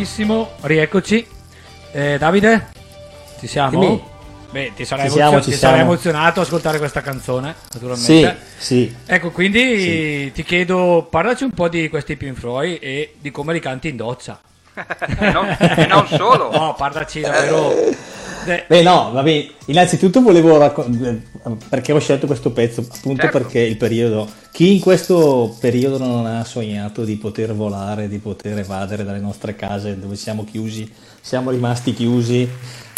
Benissimo, rieccoci. Eh, Davide, ci siamo? Dimmi. Beh, ti sarai, Ci siamo, emozio- ci ti sarai siamo. emozionato a ascoltare questa canzone, naturalmente. Sì, sì. Ecco, quindi ti chiedo, parlaci un po' di questi Pink Floyd e di come li canti in doccia. e, non, e non solo. No, parlaci davvero. De- Beh, no, vabbè, innanzitutto volevo raccontare perché ho scelto questo pezzo, appunto Certo. perché il periodo. Chi in questo periodo non ha sognato di poter volare, di poter evadere dalle nostre case dove siamo chiusi, siamo rimasti chiusi,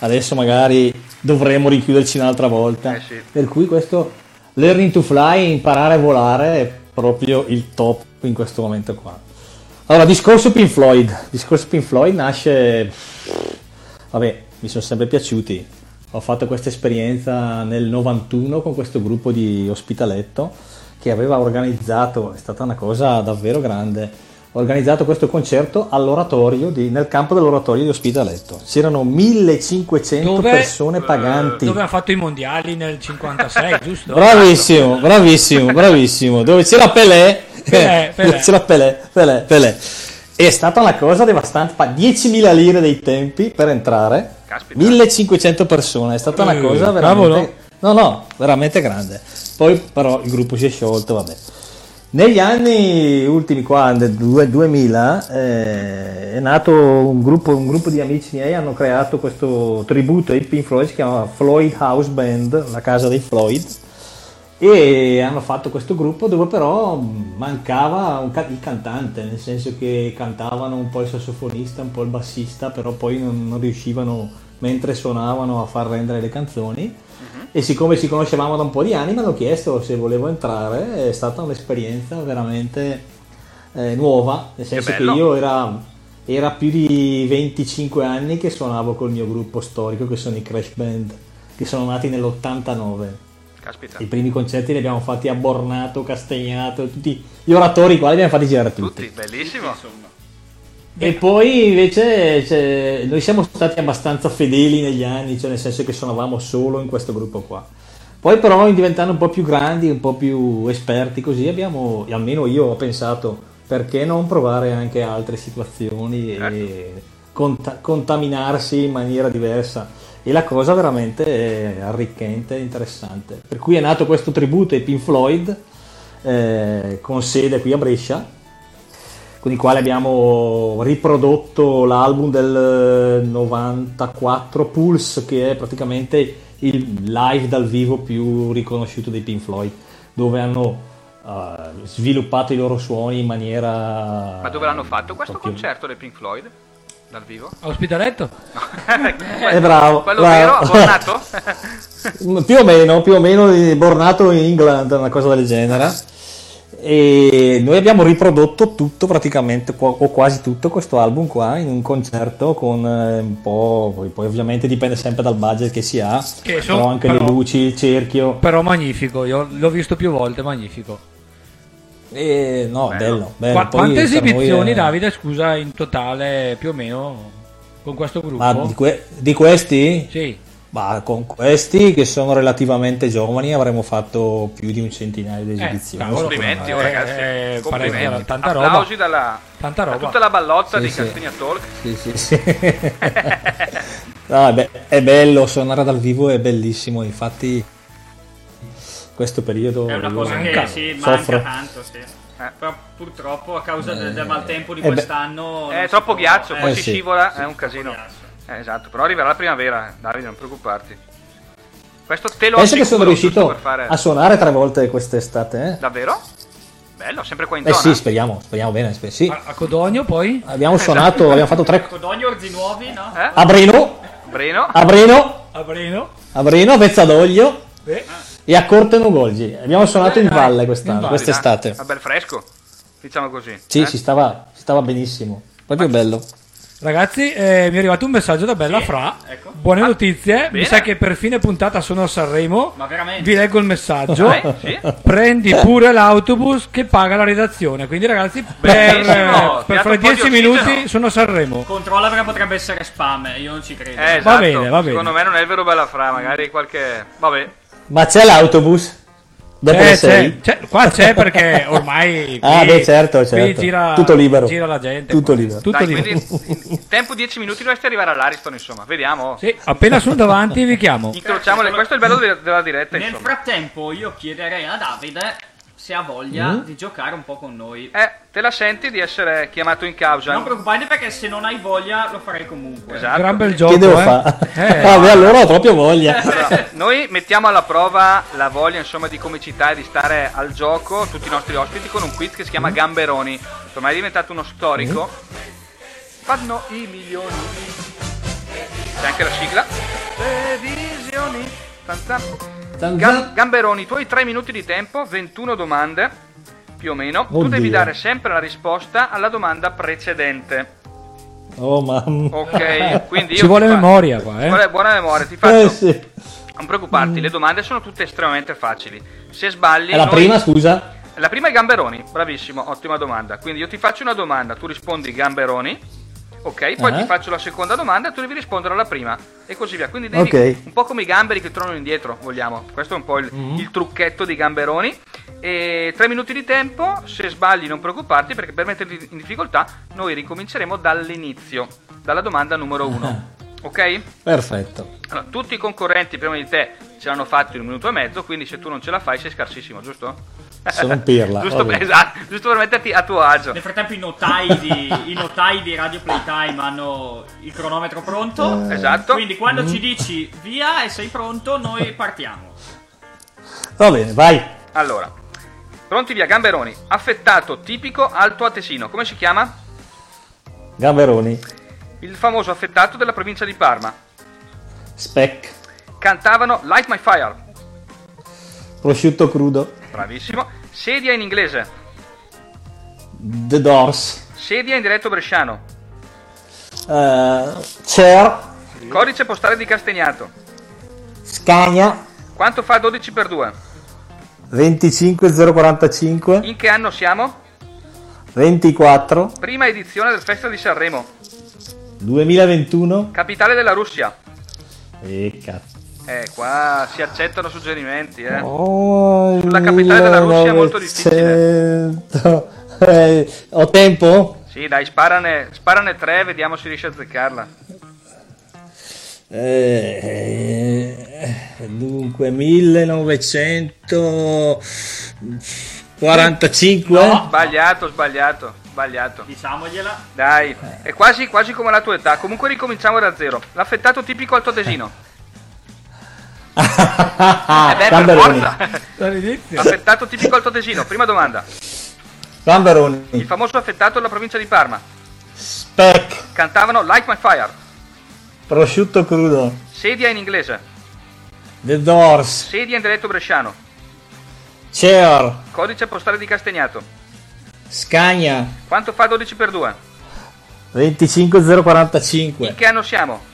adesso magari dovremo richiuderci un'altra volta. Eh sì. Per cui questo learning to fly, imparare a volare, è proprio il top in questo momento qua. Allora, discorso Pink Floyd. Discorso Pink Floyd nasce. Vabbè, mi sono sempre piaciuti. Ho fatto questa esperienza nel 91 con questo gruppo di Ospitaletto che aveva organizzato, è stata una cosa davvero grande. Ho organizzato questo concerto all'oratorio di- nel campo dell'oratorio di Ospitaletto. C'erano 1500 Dove- persone paganti. Dove hanno fatto i mondiali nel 56, giusto? Bravissimo, bravissimo, bravissimo. Dove c'era Pelé, Pelé, eh, dove Pelé. c'era Pelé, Pelé, Pelé. È stata una cosa devastante, fa 10.000 lire dei tempi per entrare, Caspita. 1500 persone, è stata una Eh, cosa cavolo. veramente... No, no, veramente grande. Poi però il gruppo si è sciolto, vabbè. Negli anni ultimi qua, nel due- 2000, eh, è nato un gruppo, un gruppo di amici miei, hanno creato questo tributo ai Pink Floyd, si chiama Floyd House Band, la casa dei Floyd, e hanno fatto questo gruppo dove però mancava ca- il cantante, nel senso che cantavano un po' il sassofonista, un po' il bassista, però poi non, non riuscivano mentre suonavano a far rendere le canzoni. E siccome ci conoscevamo da un po' di anni mi hanno chiesto se volevo entrare, è stata un'esperienza veramente eh, nuova, nel senso che, bello. io era, era più di 25 anni che suonavo col mio gruppo storico che sono i Crash Band, che sono nati nell'89. Caspita. I primi concerti li abbiamo fatti a Bornato, Castagnato, tutti gli oratori qua li abbiamo fatti girare tutti. Tutti, bellissimo. E poi invece cioè, noi siamo stati abbastanza fedeli negli anni, cioè nel senso che suonavamo solo in questo gruppo qua. Poi però diventando un po' più grandi, un po' più esperti così, abbiamo, almeno io ho pensato, perché non provare anche altre situazioni e cont- contaminarsi in maniera diversa. E la cosa veramente è arricchente e interessante. Per cui è nato questo tributo ai Pink Floyd, eh, con sede qui a Brescia, con i quali abbiamo riprodotto l'album del 94 Pulse che è praticamente il live dal vivo più riconosciuto dei Pink Floyd dove hanno eh, sviluppato i loro suoni in maniera Ma dove l'hanno fatto questo proprio- concerto dei Pink Floyd? Dal vivo? A Ospitaletto? Eh, bravo, Quello bravo. vero? Abbornato? più o meno, più o meno di Bornato in England, una cosa del genere. E noi abbiamo riprodotto tutto praticamente, o quasi tutto questo album qua in un concerto con eh, un po', poi, poi ovviamente dipende sempre dal budget che si ha, Che però sono- anche però- le luci, il cerchio. Però magnifico, io l'ho visto più volte, magnifico. E no, bello, bello. Qua- Poi quante esibizioni, è- Davide, scusa, in totale più o meno con questo gruppo? Ma di, que- di questi? Sì. Ma con questi che sono relativamente giovani avremmo fatto più di un centinaio di esibizioni. cavolo, Complimenti, Eh, ragazzi. eh, complimenti. tanta roba. Applausi dalla, Tanta da roba. tutta la ballotta Sì, di sì. Castigna Talk. Sì, sì, sì. No, è, be- è bello, suonare dal vivo è bellissimo, infatti questo periodo È una cosa che manca, si manca soffro. tanto, sì. Però purtroppo a causa del, del maltempo di eh quest'anno... È si troppo può- ghiaccio, poi Eh, si sì. scivola, è un casino. Eh, esatto, però arriverà la primavera, Davide, non preoccuparti. Questo te lo Penso che sono riuscito fare... a suonare tre volte quest'estate. Eh? Davvero? Bello, sempre qua in Eh zona. sì, speriamo, speriamo bene. sper- sì. A Codogno poi? Abbiamo suonato, abbiamo fatto tre Codogno, Orzi Nuovi, no? Eh? a Breno, Breno? a Breno, A Breno? a Breno, a Vezzadoglio Beh. E a Corte Nugolgi. Abbiamo suonato in valle quest'anno, valle, quest'estate. A bel fresco, diciamo così. Sì, eh? si stava, si stava benissimo. Proprio bello. Ragazzi, eh, mi è arrivato un messaggio da Bella Fra. ecco. Buone notizie. Mi bene. sa che per fine puntata sono a Sanremo. Ma veramente? Vi leggo il messaggio. Dai, sì. Prendi pure l'autobus che paga la redazione. Quindi, ragazzi, per, Bellissimo, eh, per fra un po' di dieci minuti ossigeno. sono a Sanremo. Controlla perché potrebbe essere spam, io non ci credo. Eh, esatto. bene, va bene. Secondo me non è il vero Bella Fra, magari qualche... Vabbè. Ma c'è l'autobus? Dopo C'è, c'è, c'è- qua c'è perché ormai qui, Ah, beh, certo, qui certo. gira, Tutto libero. gira la gente. Tutto qua. libero. Tutto Dai, libero. quindi in- tempo 10 minuti dovresti arrivare all'Ariston, insomma. Vediamo. Sì, appena sono davanti vi chiamo. Incrociamole, questo è il bello de- della diretta, Nel insomma. frattempo io chiederei a Davide se ha voglia Mm? di giocare un po' con noi. Eh, te la senti di essere chiamato in causa? Non preoccupate perché se non hai voglia lo farei comunque. Esatto. Gran bel gioco, Che devo eh. fare? Eh, Vabbè, allora ho proprio voglia. Allora, noi mettiamo alla prova la voglia insomma di comicità e di stare al gioco tutti i nostri ospiti con un quiz che si chiama Mm. Gamberoni. Ormai è diventato uno storico. Fanno i milioni. C'è anche la sigla. Televisioni. Tan Gam- Gamberoni, tu hai 3 minuti di tempo, 21 domande, più o meno. Tu Oddio. devi dare sempre la risposta alla domanda precedente. Oh mamma. Ok, quindi Ci vuole ti fa- memoria qua, eh. vuole buona memoria, ti faccio. Eh sì. Non preoccuparti, le domande sono tutte estremamente facili. Se sbagli. E la noi- prima, scusa? La prima è Gamberoni, bravissimo, ottima domanda. Quindi io ti faccio una domanda, tu rispondi Gamberoni, ok? Poi Eh. ti faccio la seconda domanda e tu devi rispondere alla prima e così via. Quindi devi, Ok. un po' come i gamberi che tornano indietro, vogliamo. Questo è un po' il, Mm-hmm. il trucchetto di Gamberoni. E tre minuti di tempo, se sbagli non preoccuparti perché per metterti in difficoltà noi ricominceremo dall'inizio, dalla domanda numero uno. Ok? Perfetto. Allora, tutti i concorrenti prima di te ce l'hanno fatto in un minuto e mezzo, quindi se tu non ce la fai sei scarsissimo, giusto? Sono un pirla, giusto, esatto, giusto per metterti a tuo agio. Nel frattempo i notai di, i notai di Radio Playtime hanno il cronometro pronto. Esatto. Quindi quando Mm. ci dici via e sei pronto, noi partiamo. Va bene, vai. Allora, pronti via, Gamberoni. Affettato tipico alto atesino, come si chiama? Gamberoni. Il famoso affettato della provincia di Parma. Speck. Cantavano Light My Fire. Prosciutto crudo. Bravissimo. Sedia in inglese. The Doors. Sedia in diretto bresciano. Eh, Chair. Codice postale di Castagnato. Scagna. Quanto fa 12 per 2? 25045. In che anno siamo? 24. Prima edizione del Festival di Sanremo. 2021. Capitale della Russia. E cazzo. Eh, qua si accettano suggerimenti, eh. Oh, Sulla capitale della Russia è molto difficile. 1900. Eh, ho tempo? Sì, dai, sparane, sparane tre, vediamo se riesci a azzeccarla. Eh, dunque 1945 No, sbagliato, sbagliato, sbagliato. Diciamogliela. Dai, è quasi, quasi come la tua età. Comunque ricominciamo da zero. L'affettato tipico altoatesino. Eh beh, Gamberoni. Affettato tipico altoatesino. Prima domanda. Gamberoni Il famoso affettato della provincia di Parma. Speck Cantavano Like My Fire. prosciutto crudo Sedia in inglese. The Doors Sedia in dialetto bresciano. Chair Codice postale di Castagnato. Scagna Quanto fa 12 per 2? 25045 In che anno siamo?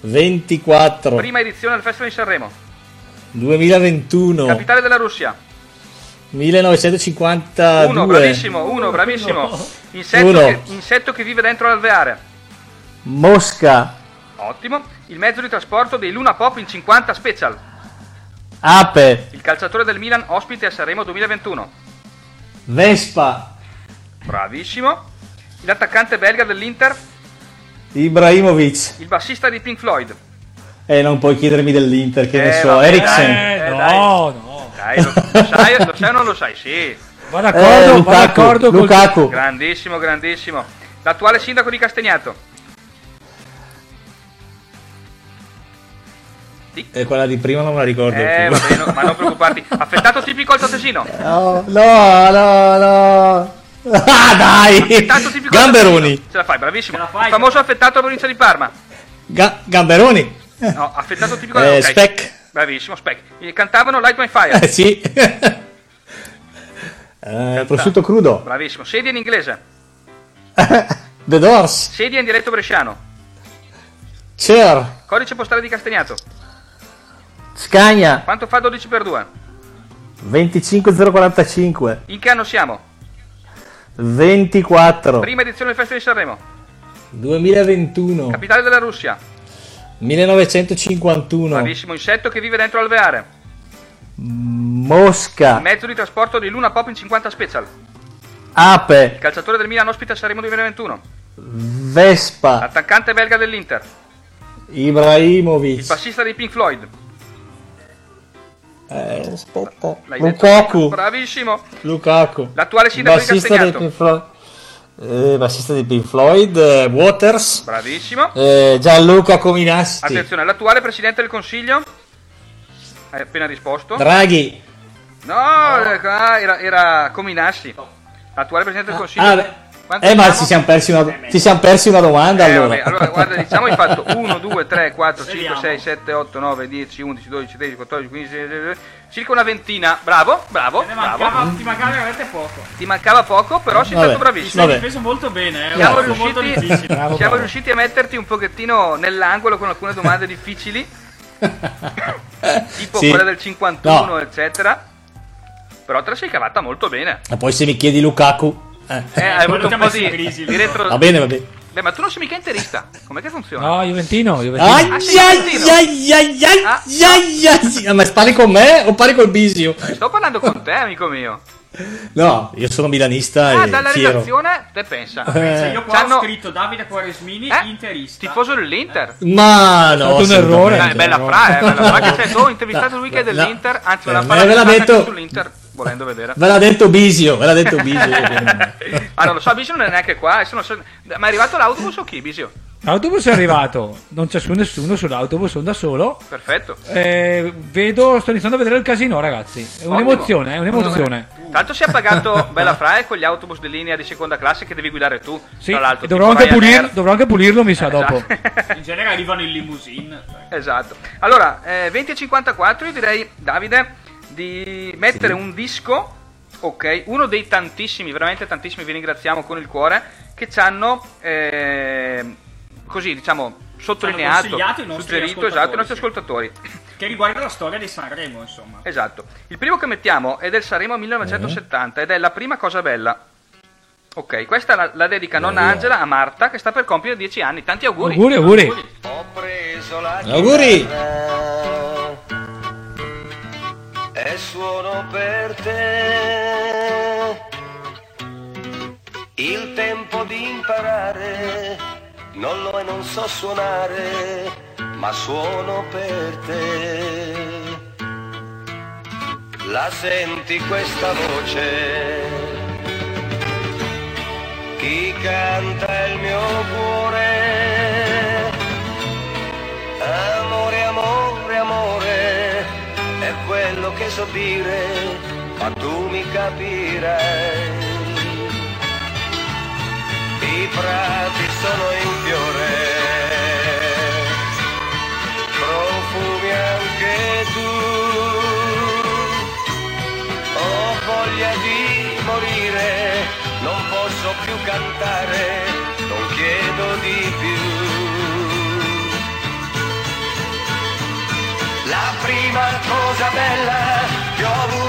24 Prima edizione del Festival di Sanremo. 2021 Capitale della Russia. 1952 Uno, bravissimo, uno, bravissimo. Insetto, Uno. Che, insetto che vive dentro l'alveare. Mosca Ottimo. Il mezzo di trasporto dei Luna Pop in 50 Special. Ape Il calciatore del Milan ospite a Sanremo 2021. Vespa Bravissimo. L'attaccante belga dell'Inter. Ibrahimovic Il bassista di Pink Floyd. e non puoi chiedermi dell'Inter che ne Eh, so vabbè, Eriksen dai, eh, no, dai. no. Dai, lo, lo sai, lo sai o non lo sai? Sì. Va d'accordo, Eh, va Lukaku, d'accordo col- Lukaku. Grandissimo, grandissimo. L'attuale sindaco di Castagnato. e quella di prima non me la ricordo Eh, più. va bene, no, ma non preoccuparti. Affettato tipico al Tatesino. no no no no ah dai Affettato tipico al Gamberoni. Ce la fai, bravissimo. Ce la fai, Il famoso affettato alla provincia di Parma. Ga- Gamberoni No, affettato tipico Eh, ok. Speck. Bravissimo, Speck. E Cantavano Light My Fire. eh sì eh, prosciutto crudo Bravissimo. Sedia in inglese. The Doors Sedia in dialetto bresciano. Cher Codice postale di Castagnato. Scagna Quanto fa 12 per 2? 25045 In che anno siamo? 24 Prima edizione del Festival di Sanremo. 2021 Capitale della Russia. 1951 Bravissimo. Insetto che vive dentro l'alveare. Mosca Mezzo di trasporto di Luna Pop in 50 Special. Ape Il calciatore del Milan ospite a Sanremo 2021. Vespa L'attaccante belga dell'Inter. Il Ibrahimovic bassista dei Pink Floyd. Eh, aspetta L'hai detto? Lukaku Bravissimo. Lukaku L'attuale sindaco di bassista Castagnato. Pink Floyd eh, bassista di Pink Floyd eh, Waters Bravissimo. eh, Gianluca Cominasti Attenzione, l'attuale presidente del Consiglio. Hai appena risposto. Draghi No, eh, ah, era, era Cominassi. L'attuale presidente del Consiglio. ah, beh. Quanto eh ma siamo? ci siamo persi una, ci siamo persi una domanda Eh, allora vabbè, allora guarda, diciamo hai fatto 1, 2, 3, 4, 5, Vediamo. 6, 7, 8, 9, 10, 11, 12, 13, 14, 15, 16, 17, circa una ventina. Bravo, bravo, Ne bravo. mancava, ti mancava veramente poco. Ti mancava poco, però sei Vabbè. stato Ti bravissimo. sei Vabbè. difeso molto bene, eh. Siamo è molto, molto riusciti, difficile. Bravo, siamo bravo. riusciti a metterti un pochettino nell'angolo con alcune domande difficili, tipo Sì. quella del 51, No. eccetera. Però te la sei cavata molto bene. e poi se mi chiedi Lukaku eh. Eh, hai avuto un po' di, crisi, di retro. va bene va bene Beh, ma tu non sei mica interista. Com'è che funziona? No, Juventino, Juventino. ai Ah, sei ai Juventino? ai ai ai ai ai ai. ma parli con me o parli col Bisio Sto parlando con te, amico mio. no io sono milanista Ah, e dalla fiero redazione, te pensa. Pensa, Eh. io qua C'hanno- ho scritto Davide Quaresmini, Eh? interista. Tifoso dell'Inter. ma no un errore. Dai, assolutamente bella no. fra, eh, bella fra che c'è tu, ho intervistato lui che è No. dell'Inter, anzi Eh, una anche detto- sull'Inter, volendo vedere. ve l'ha detto Bisio ve l'ha detto Bisio Ah, non lo so, Bisio non è neanche qua, adesso non so- ma è arrivato l'autobus o chi, Bisio? L'autobus è arrivato, non c'è su nessuno sull'autobus, sono da solo. Perfetto. Eh, vedo, sto iniziando a vedere il casino, ragazzi. È Ottimo. un'emozione, è un'emozione. Tanto si è pagato Bella Fra e con gli autobus di linea di seconda classe che devi guidare tu. Sì, tra l'altro, dovrò anche, pulir- dovrò anche pulirlo, mi sa, dopo. Esatto. In genere arrivano in limousine. Esatto. Allora, eh, 20 e 54, io direi, Davide, di mettere un disco, ok, uno dei tantissimi, veramente tantissimi, vi ringraziamo con il cuore, che ci hanno, eh, così, diciamo, sottolineato, suggerito, esatto, i nostri sì. ascoltatori. Che riguarda la storia di Sanremo, insomma. Esatto. Il primo che mettiamo è del Sanremo 1970 ed è La prima cosa bella. Ok, questa la, la dedica nonna Bella. Angela a Marta che sta per compiere 10 anni. Tanti auguri. Auguri, auguri. Ho preso la Auguri. chitarra e suono per te. Il tempo di imparare non lo è, non so suonare, ma suono per te. La senti questa voce? Chi canta il mio cuore? posso dire, ma tu mi capirai. I prati sono in fiore, profumi anche tu. Ho voglia di morire, non posso più cantare, non chiedo di più. la prima cosa bella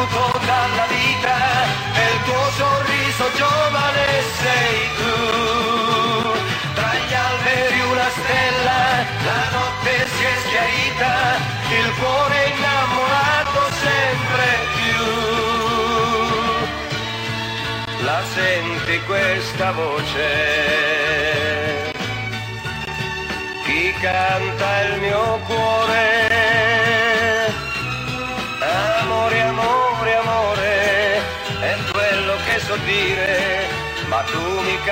avuto dalla vita è il tuo sorriso giovane sei tu. Tra gli alberi una stella, la notte si è schiarita, il cuore innamorato sempre più. La senti questa voce? Chi canta il mio cuore? Tu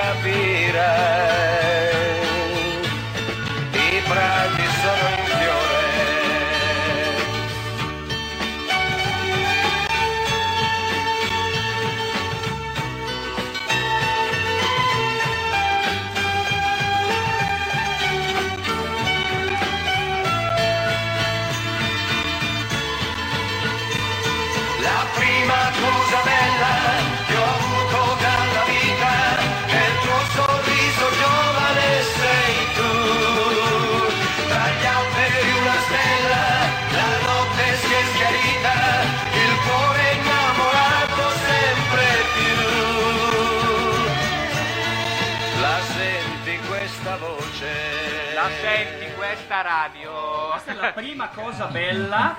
la prima cosa bella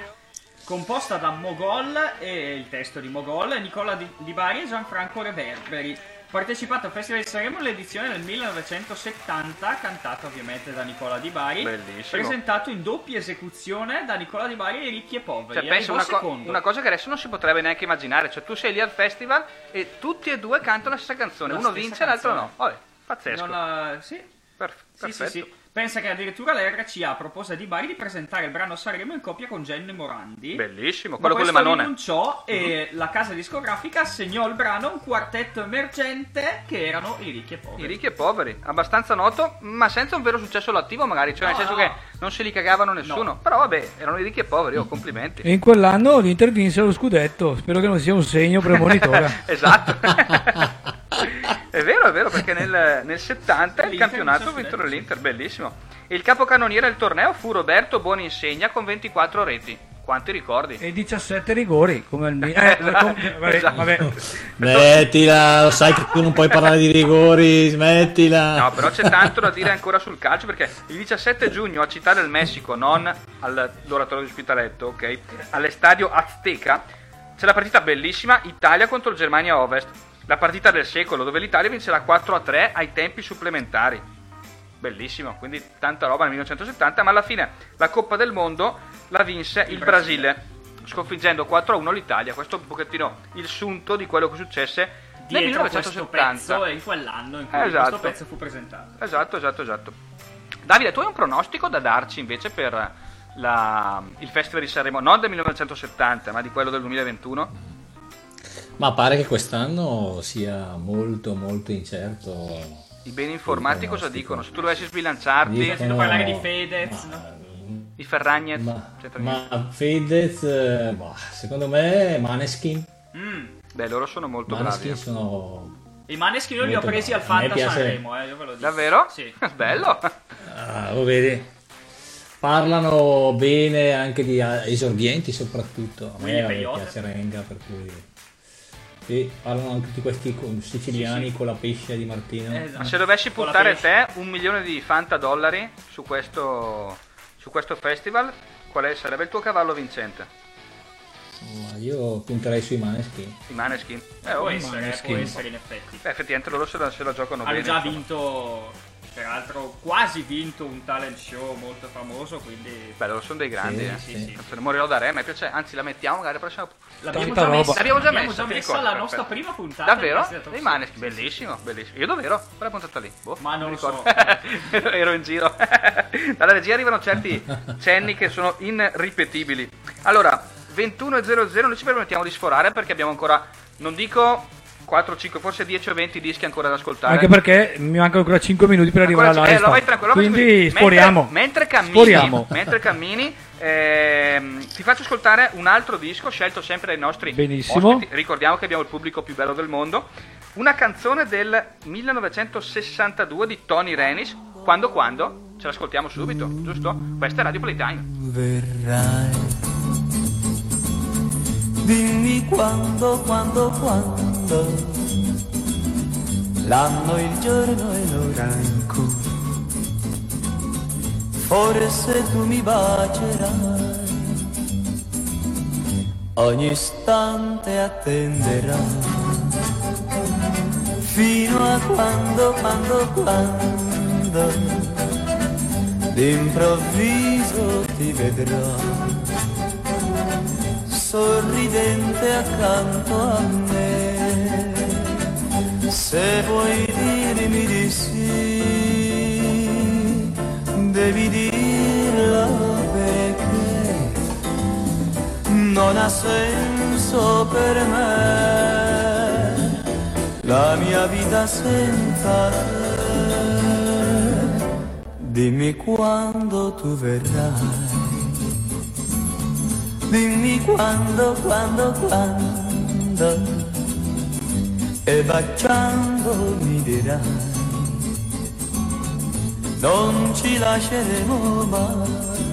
composta da Mogol e il testo di Mogol, Nicola Di, Di Bari e Gianfranco Reverberi. Partecipato al Festival di Sanremo nell'edizione del 1970, cantato ovviamente da Nicola Di Bari, Bellissimo. presentato in doppia esecuzione da Nicola Di Bari e Ricchi e Poveri. Cioè, Arrivò una, co- una cosa che adesso non si potrebbe neanche immaginare. Cioè, tu sei lì al festival e tutti e due cantano la stessa canzone. La Uno stessa vince e l'altro no. Vabbè, pazzesco. La- sì. Per- Sì, sì, perfetto. sì. Pensa che addirittura l'RCA propose a Di Bari di presentare il brano Sanremo in coppia con Jenny Morandi. Bellissimo, quello con le manone. rinunciò e la casa discografica assegnò il brano a un quartetto emergente che erano i ricchi e poveri. I ricchi e poveri, abbastanza noto, ma senza un vero successo attivo magari, cioè No, nel senso no. che non se li cagavano nessuno. Però vabbè, erano i ricchi e poveri, oh, complimenti. E in quell'anno l'Inter vinse lo scudetto. Spero che non sia un segno premonitore. esatto. è vero, è vero, perché nel, nel 70 il campionato vinse ha il vinto scudetto, l'Inter, bellissimo. E il capocannoniere del torneo fu Roberto Buoninsegna con 24 reti. Quanti ricordi? e 17 rigori, come al Milan. Eh, com- vabbè, Esatto. vabbè. Smettila, lo sai che tu non puoi parlare di rigori, smettila. No, però c'è tanto da dire ancora sul calcio perché il 17 giugno a Città del Messico, non all'oratorio di Spitaletto, ok, all'estadio Azteca, c'è la partita bellissima Italia contro Germania Ovest. La partita del secolo dove l'Italia vincerà 4-3 ai tempi supplementari. Bellissimo, quindi tanta roba nel 1970, ma alla fine la Coppa del Mondo la vinse il, Brasile, sconfiggendo 4-1 l'Italia. Questo è un pochettino il sunto di quello che successe nel Dietro questo 1970. pezzo e in quell'anno in cui Esatto. questo pezzo fu presentato. Esatto, esatto, esatto. Davide, tu hai un pronostico da darci invece per la- il Festival di Sanremo, non del 1970, ma di quello del 2021? Ma pare che quest'anno sia molto molto incerto. I beni informati cosa dicono? Se tu dovessi sbilanciarti, Dicono- Sentito parlare di Fedez, no? i Ferragnez, Ma, ma Fedez, eh, boh, secondo me Maneskin, Mm. Beh, loro sono molto Maneskin bravi. sono I Maneskin io li ho presi al bravi. A me Fanta piace- Sanremo, eh, io ve lo dico. Davvero? Sì. Bello. Ah, lo vedi? Parlano bene anche di ah, esordienti soprattutto. A Quindi me peyote. piace Renga, per cui... Sì, parlano anche di questi siciliani Sì, sì. con la pesce di Martino. Esatto. Ma se dovessi puntare te un milione di Fanta dollari su questo, su questo festival, qual è- sarebbe il tuo cavallo vincente? Ma io punterei sui Maneskin. I Maneskin? Eh, Può oh, essere, può essere in effetti. beh, effettivamente loro se la, se la giocano Hanno bene. già insomma. vinto, peraltro quasi vinto un talent show molto famoso, quindi Beh, loro sono dei grandi, Sì, eh. sì, sì. sì. Se ne morirò da re, mi piace, anzi la mettiamo magari la prossima L'abbiamo già roba. messa, L'abbiamo già l'abbiamo messa, già ti messa la nostra prima puntata. Davvero? di Dei Maneskin, bellissimo, bellissimo. Io dov'ero? Quella puntata lì. Boh, Ma non lo so. ricordo. Ero in giro. Dalla regia arrivano certi cenni che sono irripetibili. Allora, 21.00, noi ci permettiamo di sforare perché abbiamo ancora, non dico 4, 5, forse 10 o 20 dischi ancora da ascoltare. Anche perché mi mancano ancora 5 minuti per arrivare Ancora- alla eh, lo vai live. tranquillo, Quindi sporiamo. Mentre, mentre cammini, Sporiamo. mentre cammini ehm, ti faccio ascoltare un altro disco scelto sempre dai nostri Benissimo. ospiti. Ricordiamo che abbiamo il pubblico più bello del mondo. Una canzone del 1962 di Tony Renis. Quando quando? Ce l'ascoltiamo subito, giusto? Questa è Radio Playtime. verrai. Dimmi quando, quando, quando, l'anno, il giorno e l'ora in cui. Forse tu mi bacerai. Ogni istante attenderai. Fino a quando, quando, quando. D'improvviso ti vedrò sorridente accanto a me. Se vuoi dirmi di sì, devi dirlo perché non ha senso per me la mia vita senza te. Dimmi quando tu verrai. Dimmi quando, quando, quando. E baciando mi dirai Non ci lasceremo mai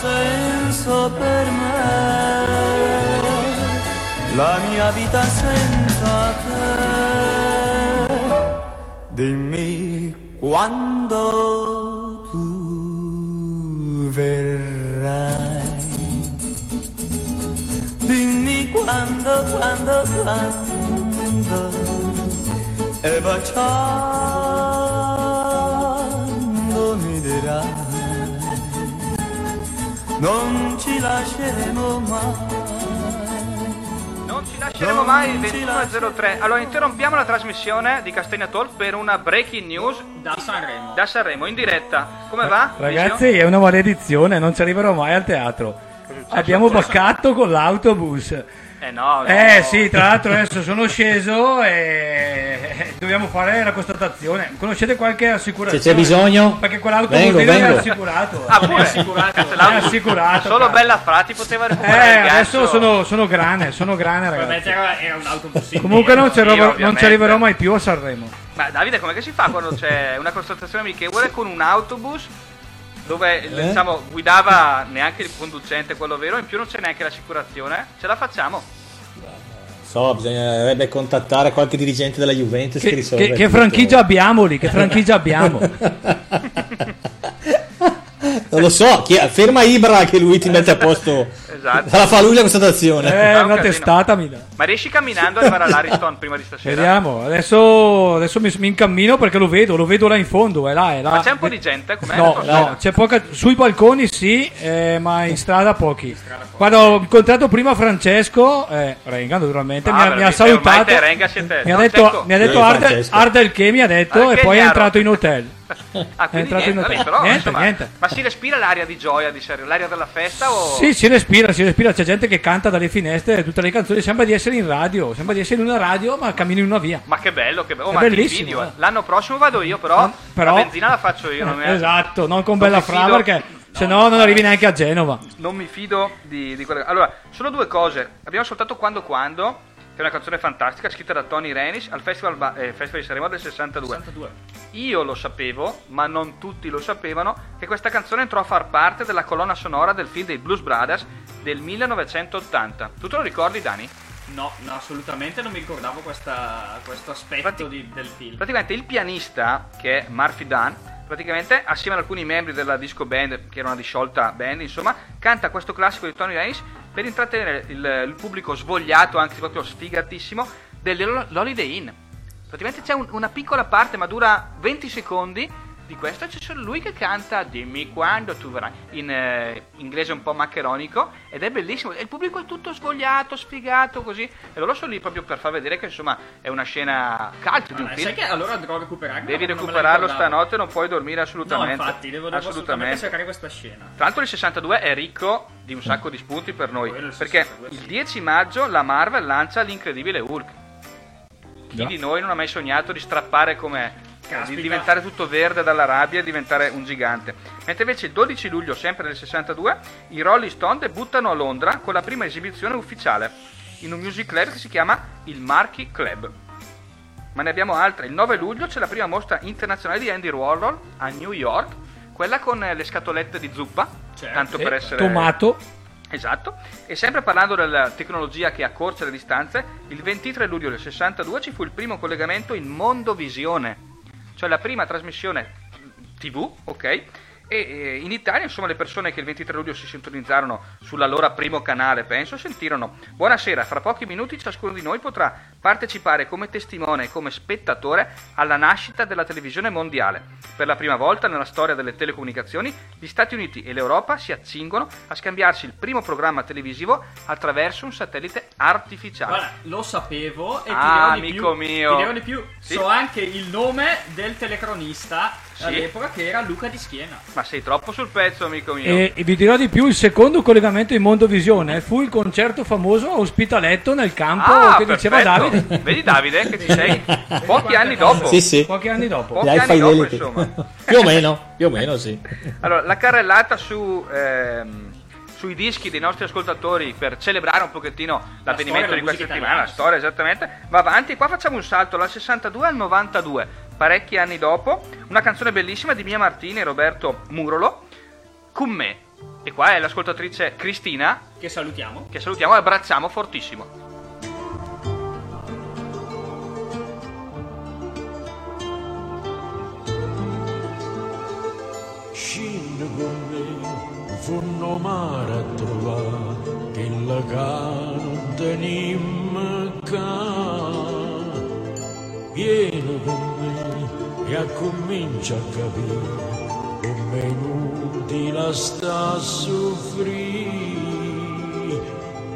senso per me la mia vita senza te. Dimmi quando tu verrai. Dimmi quando, quando, quando E baciando mi dirai Non ci lasceremo mai Non ci lasceremo mai 21.03. Allora interrompiamo la trasmissione di Castagna Talk per una breaking news Da Sanremo. da Sanremo in diretta. Come va? Ragazzi, è una maledizione, non ci arriverò mai al teatro. Abbiamo baccato con l'autobus. Eh no, no. Eh sì, tra l'altro adesso sono sceso e dobbiamo fare la constatazione. Conoscete qualche assicurazione? Se c'è bisogno, Perché quell'autobus vengo, non è vengo. assicurato. Ah, pure È assicurato. È assicurato. Solo. Bella Frati poteva Eh, recuperare il adesso sono, sono grane, sono grane ragazzi. era, era un. Comunque non arriverò- non ci arriverò mai più a Sanremo. Ma Davide, com'è che si fa quando c'è una constatazione amichevole con un autobus dove Eh? diciamo guidava neanche il conducente, quello vero, in più non c'è neanche l'assicurazione? Ce la facciamo? So, bisognerebbe contattare qualche dirigente della Juventus che, Che, risolve che- che franchigia abbiamo lì? Che franchigia abbiamo? Non lo so, chi ferma Ibra che lui ti mette a posto. Esatto. La fa lui la constatazione. Eh, un una casino. testata mi dà. Ma riesci camminando ad arrivare all'Ariston prima di stasera? Vediamo, adesso, adesso mi, mi incammino perché lo vedo, lo vedo là in fondo, è là, è là. Ma c'è un po' di gente? Com'è No, no, c'è poca. Sui balconi sì, eh, ma in strada pochi. Quando ho incontrato prima Francesco, eh, Renga naturalmente, Ah, mi ha, mi ha salutato. te Renga siete- Mi ha detto, Cecco. mi ha detto Ardel. Ardel che mi ha detto Ah, e poi è entrato in hotel. Ah, È entrato in niente, hotel. vabbè, però, niente, insomma, niente. Ma si respira l'aria di gioia, di serio, l'aria della festa o... Sì, si respira, si respira, c'è gente che canta dalle finestre tutte le canzoni, sembra di essere in radio, sembra di essere in una radio ma cammini in una via. Ma che bello, che bello. Oh, ma bellissimo, invidio, eh. L'anno prossimo vado io, però, però- la benzina la faccio io. Non, è- Esatto, non con Non Bella Fra fido- perché se no non arrivi neanche a Genova. non mi fido di, di quelle... Allora, sono due cose. Abbiamo ascoltato Quando Quando, che è una canzone fantastica, scritta da Tony Renis al Festival, Ba- eh, Festival di Sanremo del 62. Io lo sapevo, ma non tutti lo sapevano, che questa canzone entrò a far parte della colonna sonora del film dei Blues Brothers del 1980. Tu te lo ricordi, Dani? No, no, assolutamente non mi ricordavo questa- questo aspetto Infatti- di- del film. Praticamente il pianista, che è Murphy Dunn, praticamente assieme ad alcuni membri della disco band, che era una disciolta band, insomma, canta questo classico di Tony Renis per intrattenere il, il pubblico svogliato, anche proprio sfigatissimo, dell'Holiday Inn. Praticamente c'è un- una piccola parte, ma dura 20 secondi, di questa c'è solo lui che canta Dimmi quando tu verrai in eh, inglese un po' maccheronico ed è bellissimo e il pubblico è tutto svogliato, sfigato così e loro sono lì proprio per far vedere che insomma è una scena cult di un film. sai che allora dovrò recuperarlo? Devi perché non me la recuperarlo ricordavo. stanotte, non puoi dormire assolutamente. No, infatti, devo, devo assolutamente cercare questa scena. Tra l'altro il 62 è ricco di un sacco di spunti per noi, Quello il perché 62, il 10 maggio la Marvel lancia l'incredibile Hulk. Chi di noi non ha mai sognato di strappare come di diventare tutto verde dalla rabbia e diventare un gigante. Mentre invece il 12 luglio, sempre del 62, i Rolling Stone debuttano a Londra con la prima esibizione ufficiale in un music club che si chiama il Marquee Club. Ma ne abbiamo altre. Il 9 luglio c'è la prima mostra internazionale di Andy Warhol a New York, quella con le scatolette di zuppa, Certo. tanto per essere Tomato. Esatto, e sempre parlando della tecnologia che accorcia le distanze, il 23 luglio del 62 ci fu il primo collegamento in Mondovisione, cioè la prima trasmissione TV, ok? E in Italia, insomma, le persone che il 23 luglio si sintonizzarono sull'allora primo canale, penso, sentirono Buonasera, fra pochi minuti ciascuno di noi potrà partecipare come testimone e come spettatore alla nascita della televisione mondiale. Per la prima volta nella storia delle telecomunicazioni, gli Stati Uniti e l'Europa si accingono a scambiarsi il primo programma televisivo attraverso un satellite artificiale. Guarda, lo sapevo e Ah, ti dirò di amico più. mio. Ti dirò di più. Sì? So anche il nome del telecronista Sì? all'epoca che era Luca di Schiena. Ma sei troppo sul pezzo, amico mio. E, e vi dirò di più, il secondo collegamento in Mondovisione fu il concerto famoso a Ospitaletto nel campo Ah, che diceva perfetto. Davide. Vedi Davide che ci sei pochi anni dopo. Sì, sì. Pochi anni dopo. Pochi anni dopo, insomma. più o meno, più o meno, sì. Allora, la carrellata su, ehm, sui dischi dei nostri ascoltatori per celebrare un pochettino l'avvenimento storia di questa settimana, la storia esattamente, va avanti. Qua facciamo un salto dal 62 al 92, parecchi anni dopo, una canzone bellissima di Mia Martini e Roberto Murolo, Con me. E qua è l'ascoltatrice Cristina, Che salutiamo. che salutiamo e abbracciamo fortissimo. Scendi con me, funno mare a trovare, che la che non tenim ca. Vieni con me e comincia a capire come è inutile sta a soffrire.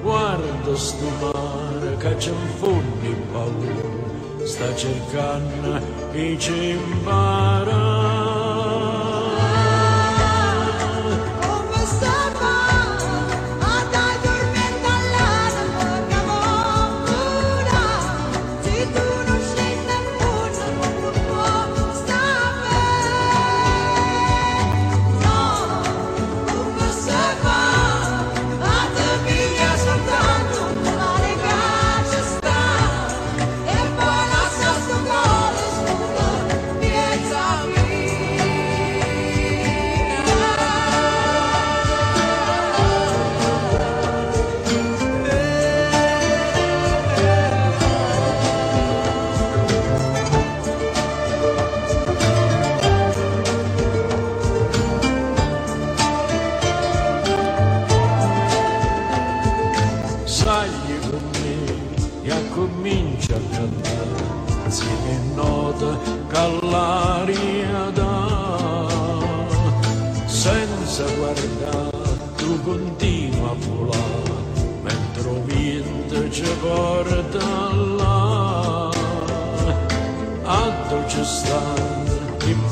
Guarda sto mare che c'è un fondo in paura, sta cercando e ci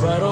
stanno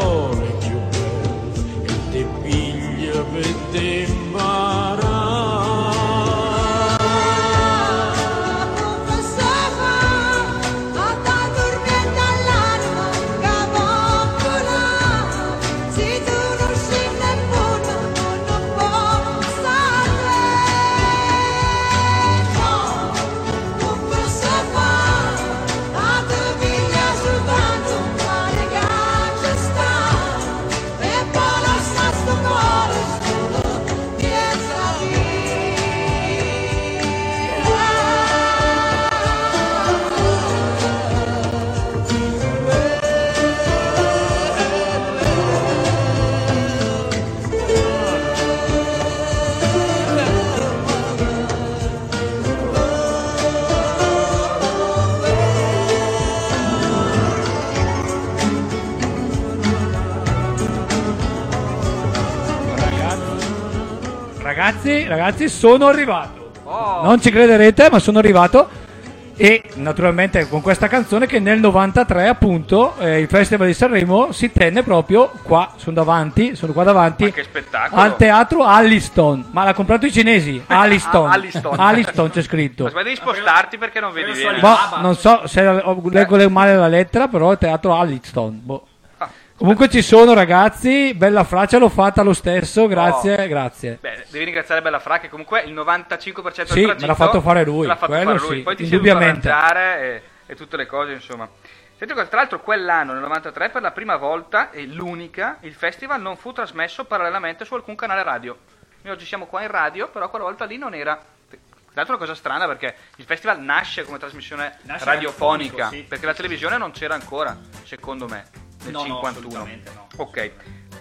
Ragazzi, sono arrivato. Oh. Non ci crederete, ma sono arrivato. E naturalmente con questa canzone che nel 93 appunto eh, il Festival di Sanremo si tenne proprio qua, sono davanti, sono qua davanti. Ma che spettacolo. Al teatro Alliston, ma l'ha comprato i cinesi. Alliston. Ah, Alliston. Alliston c'è scritto. Ma devi spostarti perché non vedi bene. Boh, non so se leggo le- male la lettera, però è teatro Alliston. Boh. Comunque ci sono ragazzi, bella fraccia l'ho fatta lo stesso, grazie, Oh. grazie. Beh, devi ringraziare Bella Fra che comunque il 95% Sì, del me tragitto l'ha fatto fare lui, l'ha fatto quello fare lui. sì, Poi ti arrangiare e, e tutte le cose, insomma. Senti tra l'altro quell'anno, nel 93, per la prima volta e l'unica, il festival non fu trasmesso parallelamente su alcun canale radio. Noi oggi siamo qua in radio, però quella volta lì non era... Tra l'altro è una cosa strana perché il festival nasce come trasmissione Nasce radiofonica, sì. perché la televisione non c'era ancora, secondo me, nel No, no, 51. assolutamente no. Ok.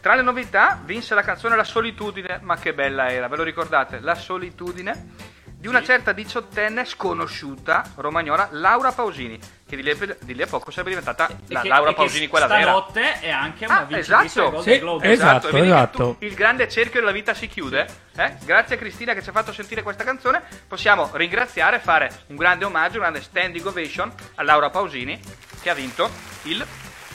Tra le novità vinse la canzone La solitudine, ma che bella era, ve lo ricordate? La solitudine di una certa diciottenne sconosciuta romagnola Laura Pausini, che di lì, a- di lì a poco sarebbe diventata E la che- Laura e che Pausini quella vera. stanotte è anche una Ah, vincitrice del esatto, Golden Globe. esatto, e vedi che esatto. tu- il grande cerchio della vita si chiude. eh? Grazie a Cristina che ci ha fatto sentire questa canzone. Possiamo ringraziare e fare un grande omaggio, un grande standing ovation a Laura Pausini che ha vinto il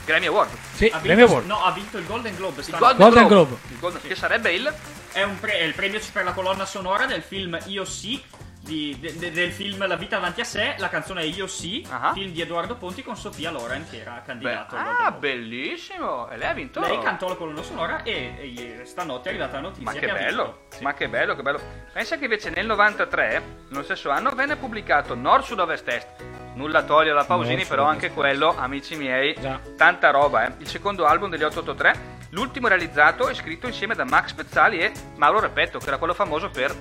Grammy Award. Sì, Ha Grammy vinto, Award. no, ha vinto il Golden Globe. Il. Golden, Golden Globe. Globe. Il Golden- che sarebbe il È, un pre- è il premio per la colonna sonora del film Io sì. di- de- de- del film La vita avanti a sé, la canzone è Io sì, Ah. film di Edoardo Ponti con Sofia Loren che era Beh, candidato. al ah, bellissimo! E lei ha vinto. Lei cantò la colonna sonora e, e stanotte è arrivata la notizia Ma che ha bello. Sì. ma che bello, che bello. Pensa che invece nel 93, nello stesso anno, venne pubblicato Nord Sud Ovest Est. Nulla toglie alla Pausini, però anche quello, amici miei, Già. tanta roba, eh. Il secondo album degli 883, l'ultimo realizzato e scritto insieme da Max Pezzali e Mauro Repetto, che era quello famoso per,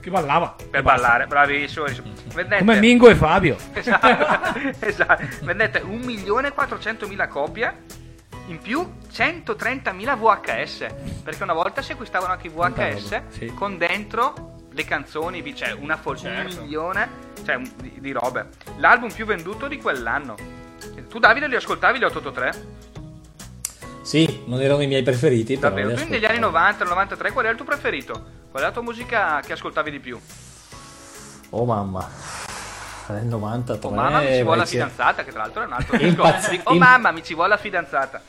Che ballava. per ballare. Bravissimo. Vendette- Come Mingo e Fabio. Esatto, esatto. Vendette 1.400.000 copie. In più 130.000 VHS. Perché una volta si acquistavano anche i VHS sì. con dentro le canzoni, vi- cioè una fol- Certo. un milione cioè, di, di robe. L'album più venduto di quell'anno. Tu Davide li ascoltavi gli 883? Sì, non erano i miei preferiti, però Davvero? li Tu negli anni 90, 93 qual è il tuo preferito? Qual è la tua musica che ascoltavi di più? Oh mamma. Nel 93 Oh mamma mi ci vuole la fidanzata, che tra l'altro è un altro disco. Impazz- Di- Oh mamma mi ci vuole la fidanzata.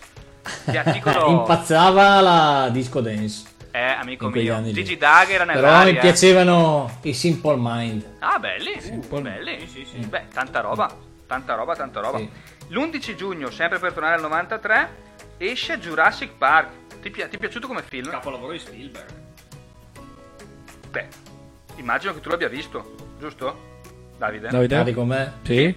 Articolo... Impazzava la disco dance. Eh, amico mio, anni lì. Gigi Dag era Però nell'aria. mi piacevano i Simple Mind. Ah, belli, Simple. belli. Sì, sì, sì. Beh, tanta roba, tanta roba, tanta roba. Sì. L'11 giugno, sempre per tornare al 93, esce Jurassic Park. Ti, pi- ti è piaciuto come film? Capolavoro di Spielberg. Beh, immagino che tu l'abbia visto, giusto? Davide? Davide? Cari con me? Sì.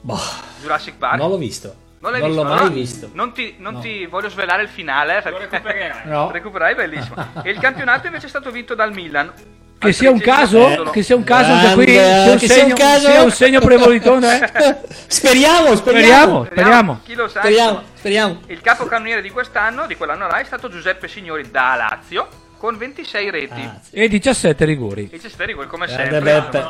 Boh, Jurassic Park? non l'ho visto. Non l'hai non visto? l'ho mai visto. Non ti, non No. ti voglio svelare il finale. Lo recupererai. No. Recuperai, bellissimo. e il campionato invece è stato vinto dal Milan. Che sia un caso? Che sia un caso anche qui? Sia un che sia un segno, caso? sia un segno prevolitore? eh? Speriamo, speriamo. Speriamo, speriamo. Chi lo sa? Speriamo, speriamo. Il capocannoniere di quest'anno, di quell'anno là, è stato Giuseppe Signori da Lazio con 26 reti. Ah. E 17 rigori. E c'è Sterico, come sempre. Beppe.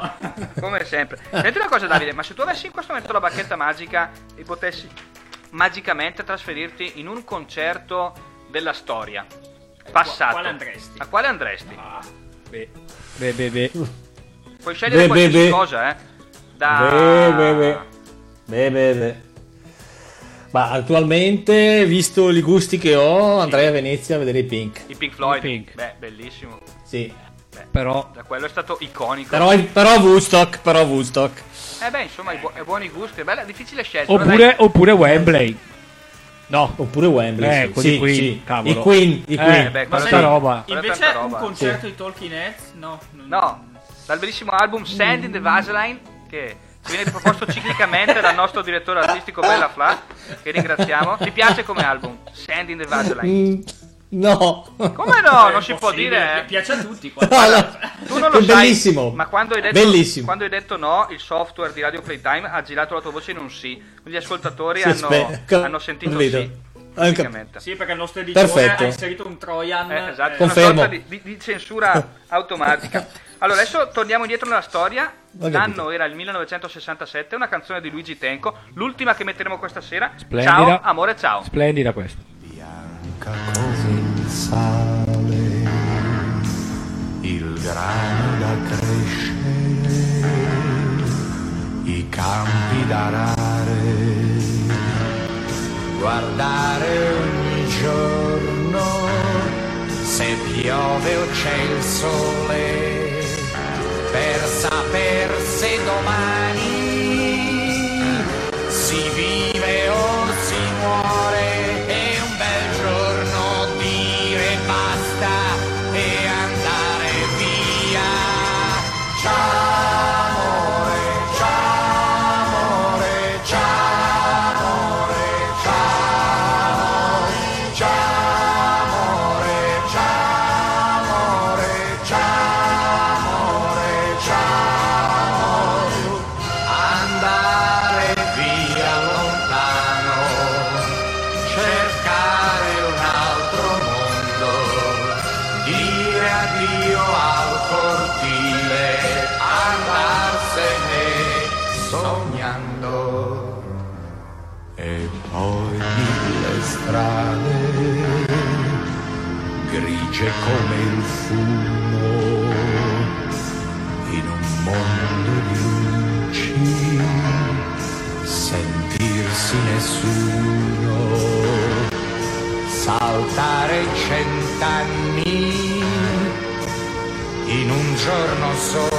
Come sempre. Senti una cosa, Davide, ma se tu avessi in questo momento la bacchetta magica e potessi magicamente trasferirti in un concerto della storia passato, quale andresti? A quale andresti? Beh, beh, beh, beh. Puoi scegliere Beh, qualsiasi beh, beh. cosa, eh. Da... Beh, beh, beh. Beh, beh, beh. Ma attualmente, visto i gusti che ho, andrei a Venezia a vedere i Pink. I Pink Floyd. I Pink. Beh, bellissimo. Sì. Però Da quello è stato iconico. Però, però Woodstock, però Woodstock. Eh beh, insomma, i buoni gusti. È bella, difficile scelta. oppure, oppure Wembley. No. Oppure Wembley. Eh, sì, sì, qui, sì. cavolo. I Queen, i Eh, Queen. beh, Ma quella Questa roba. È Invece tanta un roba. concerto di Talking Heads? No. non- No, dal bellissimo album Sand in the Vaseline che viene proposto ciclicamente dal nostro direttore artistico Bella Fla, che ringraziamo. Ti piace come album? Sand in the Vaseline. No. Come no? Non si può dire. pi- Piace a tutti. No, no. Tu non lo È sai, bellissimo. ma quando hai, detto, Bellissimo. quando hai detto no, il software di Radio Playtime ha girato la tua voce in un sì. Gli ascoltatori Sì, hanno, hanno sentito capito. sì. Sì, perché il nostro editore Perfetto. ha inserito un Trojan. Eh, esatto, eh, Confermo. una sorta di, di- di censura automatica. Allora, adesso torniamo indietro nella storia. L'anno era il 1967, una canzone di Luigi Tenco, l'ultima che metteremo questa sera. Splendida. Ciao, amore, ciao. Splendida questa. bianca sale il grano da crescere, i campi da arare, guardare ogni giorno se piove o c'è il sole per saper se domani grigie come il fumo in un mondo di luci. Sentirsi nessuno saltare cent'anni in un giorno solo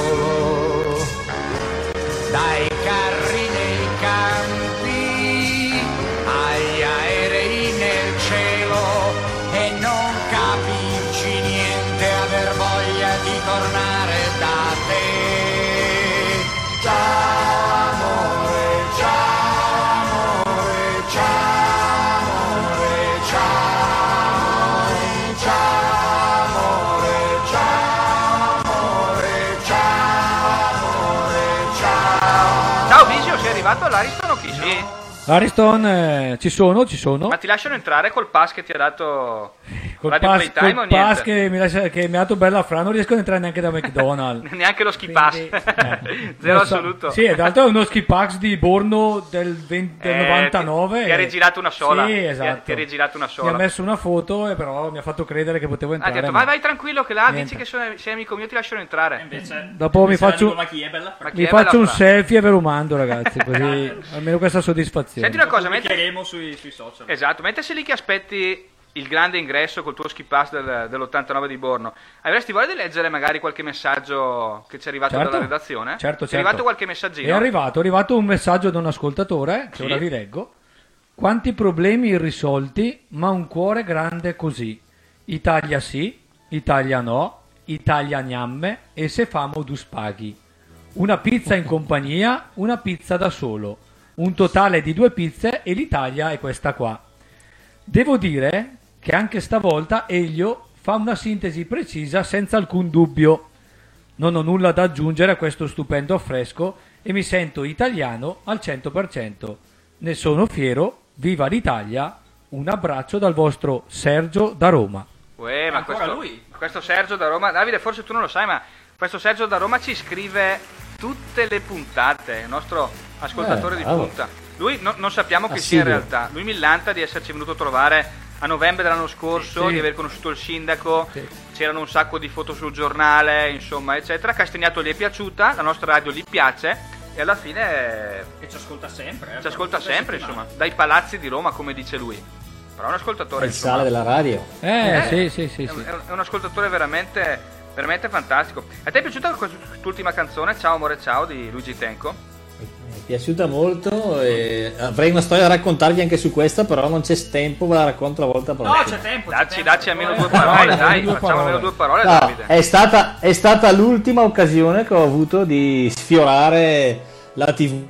arrivato all'Ariston o chi? Sì. Ariston, eh, ci sono, ci sono. Ma ti lasciano entrare col pass che ti ha dato Col Radio pass, Playtime o col pass che, mi lascia- che mi ha dato bella fra, non riesco ad entrare neanche da McDonald's. Neanche lo ski pass. Zero Non so- assoluto. Sì, tra l'altro è uno ski pass di Borno del, 20 del Eh, 99. ti- ti ha rigirato una sola. Sì, Ti ha- esatto. ti ha rigirato una Mi sola. ha messo una foto e però mi ha fatto credere che potevo Ah, ti ha entrare. detto, ma- vai, vai tranquillo che là Niente. dici che sono- sei amico mio, ti lasciano entrare. Invece, Dopo mi faccio, ma chi è bella fra? Chi mi è faccio bella un fra? selfie e ve lo mando, ragazzi. Così almeno questa soddisfazione. Senti una cosa, mentre... Sui, sui social. Esatto, mentre sei lì che aspetti il grande ingresso col tuo ski pass del- dell'89 di Borno, avresti voglia di leggere magari qualche messaggio che ci è arrivato Certo. dalla redazione? Certo, Ti è certo. arrivato qualche messaggino? È arrivato, è arrivato un messaggio da un ascoltatore, che Sì. ora vi leggo. Quanti problemi irrisolti, ma un cuore grande così. Italia sì, Italia no, Italia gnamme e se famo dus paghi. Una pizza in compagnia, una pizza da solo. Un totale di due pizze e l'Italia è questa qua. Devo dire che anche stavolta Elio fa una sintesi precisa senza alcun dubbio. Non ho nulla da aggiungere a questo stupendo affresco e mi sento italiano al 100%. Ne sono fiero, viva l'Italia, un abbraccio dal vostro Sergio da Roma. Uè, ma Ancora questo, lui? questo Sergio da Roma, Davide forse tu non lo sai, ma questo Sergio da Roma ci scrive tutte le puntate, il nostro ascoltatore Eh, di punta. Lui no- non sappiamo che Ah, sia in realtà, lui millanta di esserci venuto a trovare a novembre dell'anno scorso, Sì. di aver conosciuto il sindaco, Sì. c'erano un sacco di foto sul giornale, insomma, eccetera. Castagnato gli è piaciuta, la nostra radio gli piace e alla fine E ci ascolta sempre. eh, ci ascolta sempre, insomma, dai palazzi di Roma, come dice lui. Però è un È ascoltatore, il insomma, sale della radio. Eh, Eh, sì, sì, sì, è, sì. è è un ascoltatore veramente, veramente fantastico. A te è piaciuta quest'ultima canzone, Ciao amore ciao, di Luigi Tenco? Mi è piaciuta molto e avrei una storia da raccontarvi anche su questa, però non c'è tempo, ve la racconto la volta No, prossima. c'è tempo. c'è Dacci, tempo. dacci almeno due parole, dai, dai, due facciamo parole. almeno due parole, No, Davide. è, stata, è stata l'ultima occasione che ho avuto di sfiorare la TV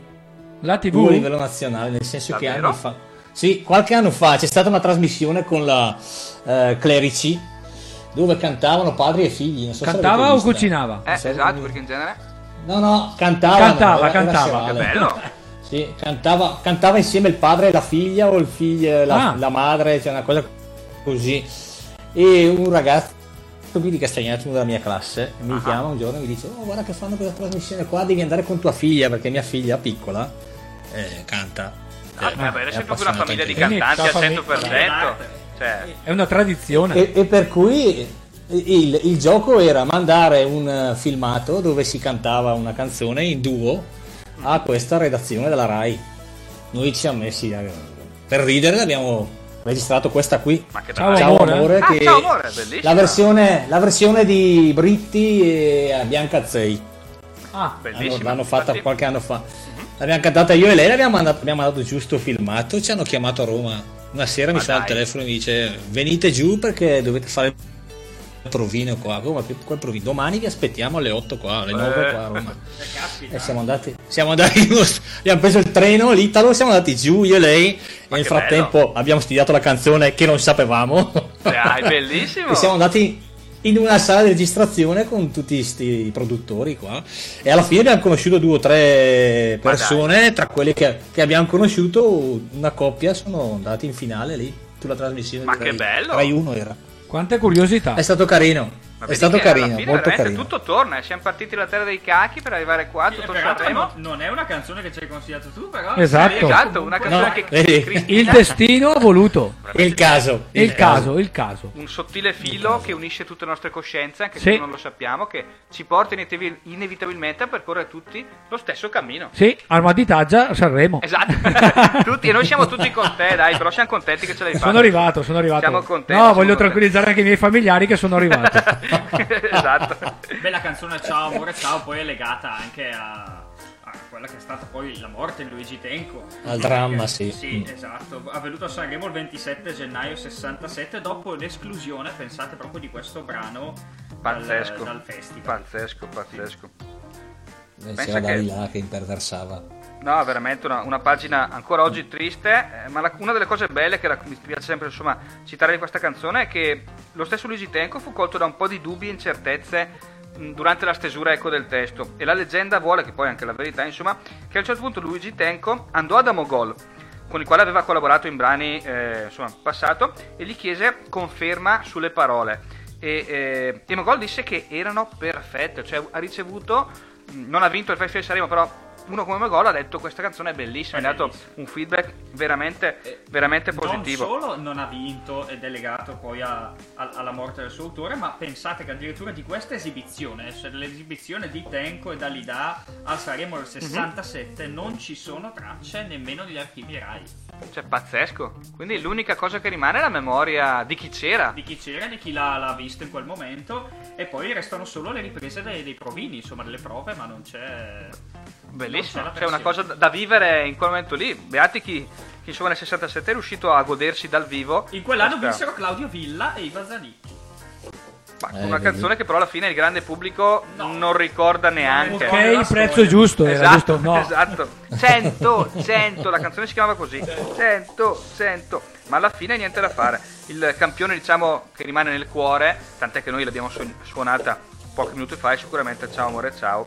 La a TV? livello nazionale, nel senso che Davvero? anni fa. Sì, qualche anno fa c'è stata una trasmissione con la eh, Clerici dove cantavano padri e figli. Non so Cantava o cucinava? Eh, se- esatto, perché in genere... No, no, cantava. Cantava, cantava. Che bello! Sì, cantava, cantava insieme il padre e la figlia o il figlio, la, Ah. la madre, cioè una cosa così. E un ragazzo qui di Castagnato, uno della mia classe, mi chiama un giorno e mi dice: Oh, guarda che fanno questa trasmissione qua, devi andare con tua figlia, perché mia figlia piccola eh, canta. Ah, Eh, vabbè, è adesso è proprio una famiglia di cantanti al Famiglia. 100%. Cioè, È una tradizione. E, e per cui il, il gioco era mandare un eh, filmato dove si cantava una canzone in duo a questa redazione della RAI. Noi ci siamo messi a- per ridere, abbiamo registrato questa qui. Ma che Ciao, dai. amore. amore, Ah, che ciao, amore, bellissima. la versione, la versione di Britti e Bianca Azzei. Ah, Bellissima. L'hanno, l'hanno fatta Infatti- qualche anno fa. L'abbiamo cantata io e lei, l'abbiamo mandato, abbiamo mandato giusto filmato. Ci hanno chiamato a Roma. Una sera mi Ma suona il dai. telefono e mi dice: Venite giù perché dovete fare provino qua. Come che- quel provino? Domani vi aspettiamo alle 8 qua, alle 9 qua a Roma. Eh. E siamo andati, siamo andati, abbiamo preso il treno, l'Italo, siamo andati giù io e lei. E nel frattempo abbiamo studiato la canzone che non sapevamo. Dai, bellissimo. E siamo andati in una sala di registrazione con tutti questi produttori qua. E alla fine abbiamo conosciuto due o tre persone. Tra quelli che, che abbiamo conosciuto, una coppia sono andati in finale lì sulla trasmissione. Ma di che Rai- bello! Rai 1 era. Quante curiosità. È stato carino. Ma è stato carino, fine molto veramente carino. tutto torna. eh. Siamo partiti dalla terra dei cachi per arrivare qua, tutto peraltro Sanremo. no- non è una canzone che ci hai consigliato tu, però. Esatto. Esatto, una canzone No, che? Cristina- Il destino ha voluto. Il caso. Il caso, il caso. un sottile filo che unisce tutte le nostre coscienze, anche Sì. se non lo sappiamo, che ci porta inevitabil- inevitabilmente a percorrere tutti lo stesso cammino. Sì, Armaditaggia a Sanremo. Esatto, tutti, e noi siamo tutti con te, dai, però siamo contenti che ce l'hai fatta. Sono arrivato, sono arrivato. Siamo contenti. No, siamo voglio contenti. tranquillizzare anche i miei familiari che sono arrivati. esatto. Beh, la canzone Ciao amore ciao poi è legata anche a, a quella che è stata poi la morte di Luigi Tenco. Al dramma, Che- sì. Sì, Mm. esatto. Avvenuto a Sanremo il 27 gennaio 67 dopo l'esclusione, pensate proprio di questo brano dal, Pazzesco. dal festival. Pazzesco, pazzesco. Eh, Pensa che- Dalila che imperversava. No, veramente una, una pagina ancora oggi triste, eh, ma la- una delle cose belle che la- mi piace sempre insomma, citare di questa canzone è che lo stesso Luigi Tenco fu colto da un po' di dubbi e incertezze mh, durante la stesura ecco, del testo. E la leggenda vuole, che poi è anche la verità, insomma, che a un certo punto Luigi Tenco andò ad Amogol con il quale aveva collaborato in brani eh, insomma, passato e gli chiese conferma sulle parole. E, eh, e Mogol disse che erano perfette, cioè ha ricevuto, non ha vinto il Festival di Sanremo, però uno come Mogol ha detto questa canzone è bellissima, È ha dato un feedback veramente, veramente positivo. Non solo non ha vinto ed è legato poi a- a- alla morte del suo autore, ma pensate che addirittura di questa esibizione, cioè dell'esibizione di Tenco e Dalida al Sanremo del 67, non ci sono tracce nemmeno negli archivi Rai. Cioè, pazzesco. Quindi l'unica cosa che rimane è la memoria di chi c'era. Di chi c'era, di chi l'ha, l'ha visto in quel momento, e poi restano solo le riprese dei, dei provini, insomma, delle prove, ma non c'è. Bellissimo, non c'è cioè una cosa da vivere in quel momento lì. Beati chi, chi insomma nel 67 è riuscito a godersi dal vivo. In quell'anno questa- vinsero Claudio Villa e Iva Zanicchi. ma con Eh, una vedi. canzone che però alla fine il grande pubblico No. non ricorda neanche. ok, il prezzo giusto Esatto, giusto? No. esatto. 100, 100, la canzone si chiamava così. 100, 100. Ma alla fine niente da fare. Il campione, diciamo, che rimane nel cuore, tant'è che noi l'abbiamo su- suonata pochi minuti fa, è sicuramente Ciao amore ciao,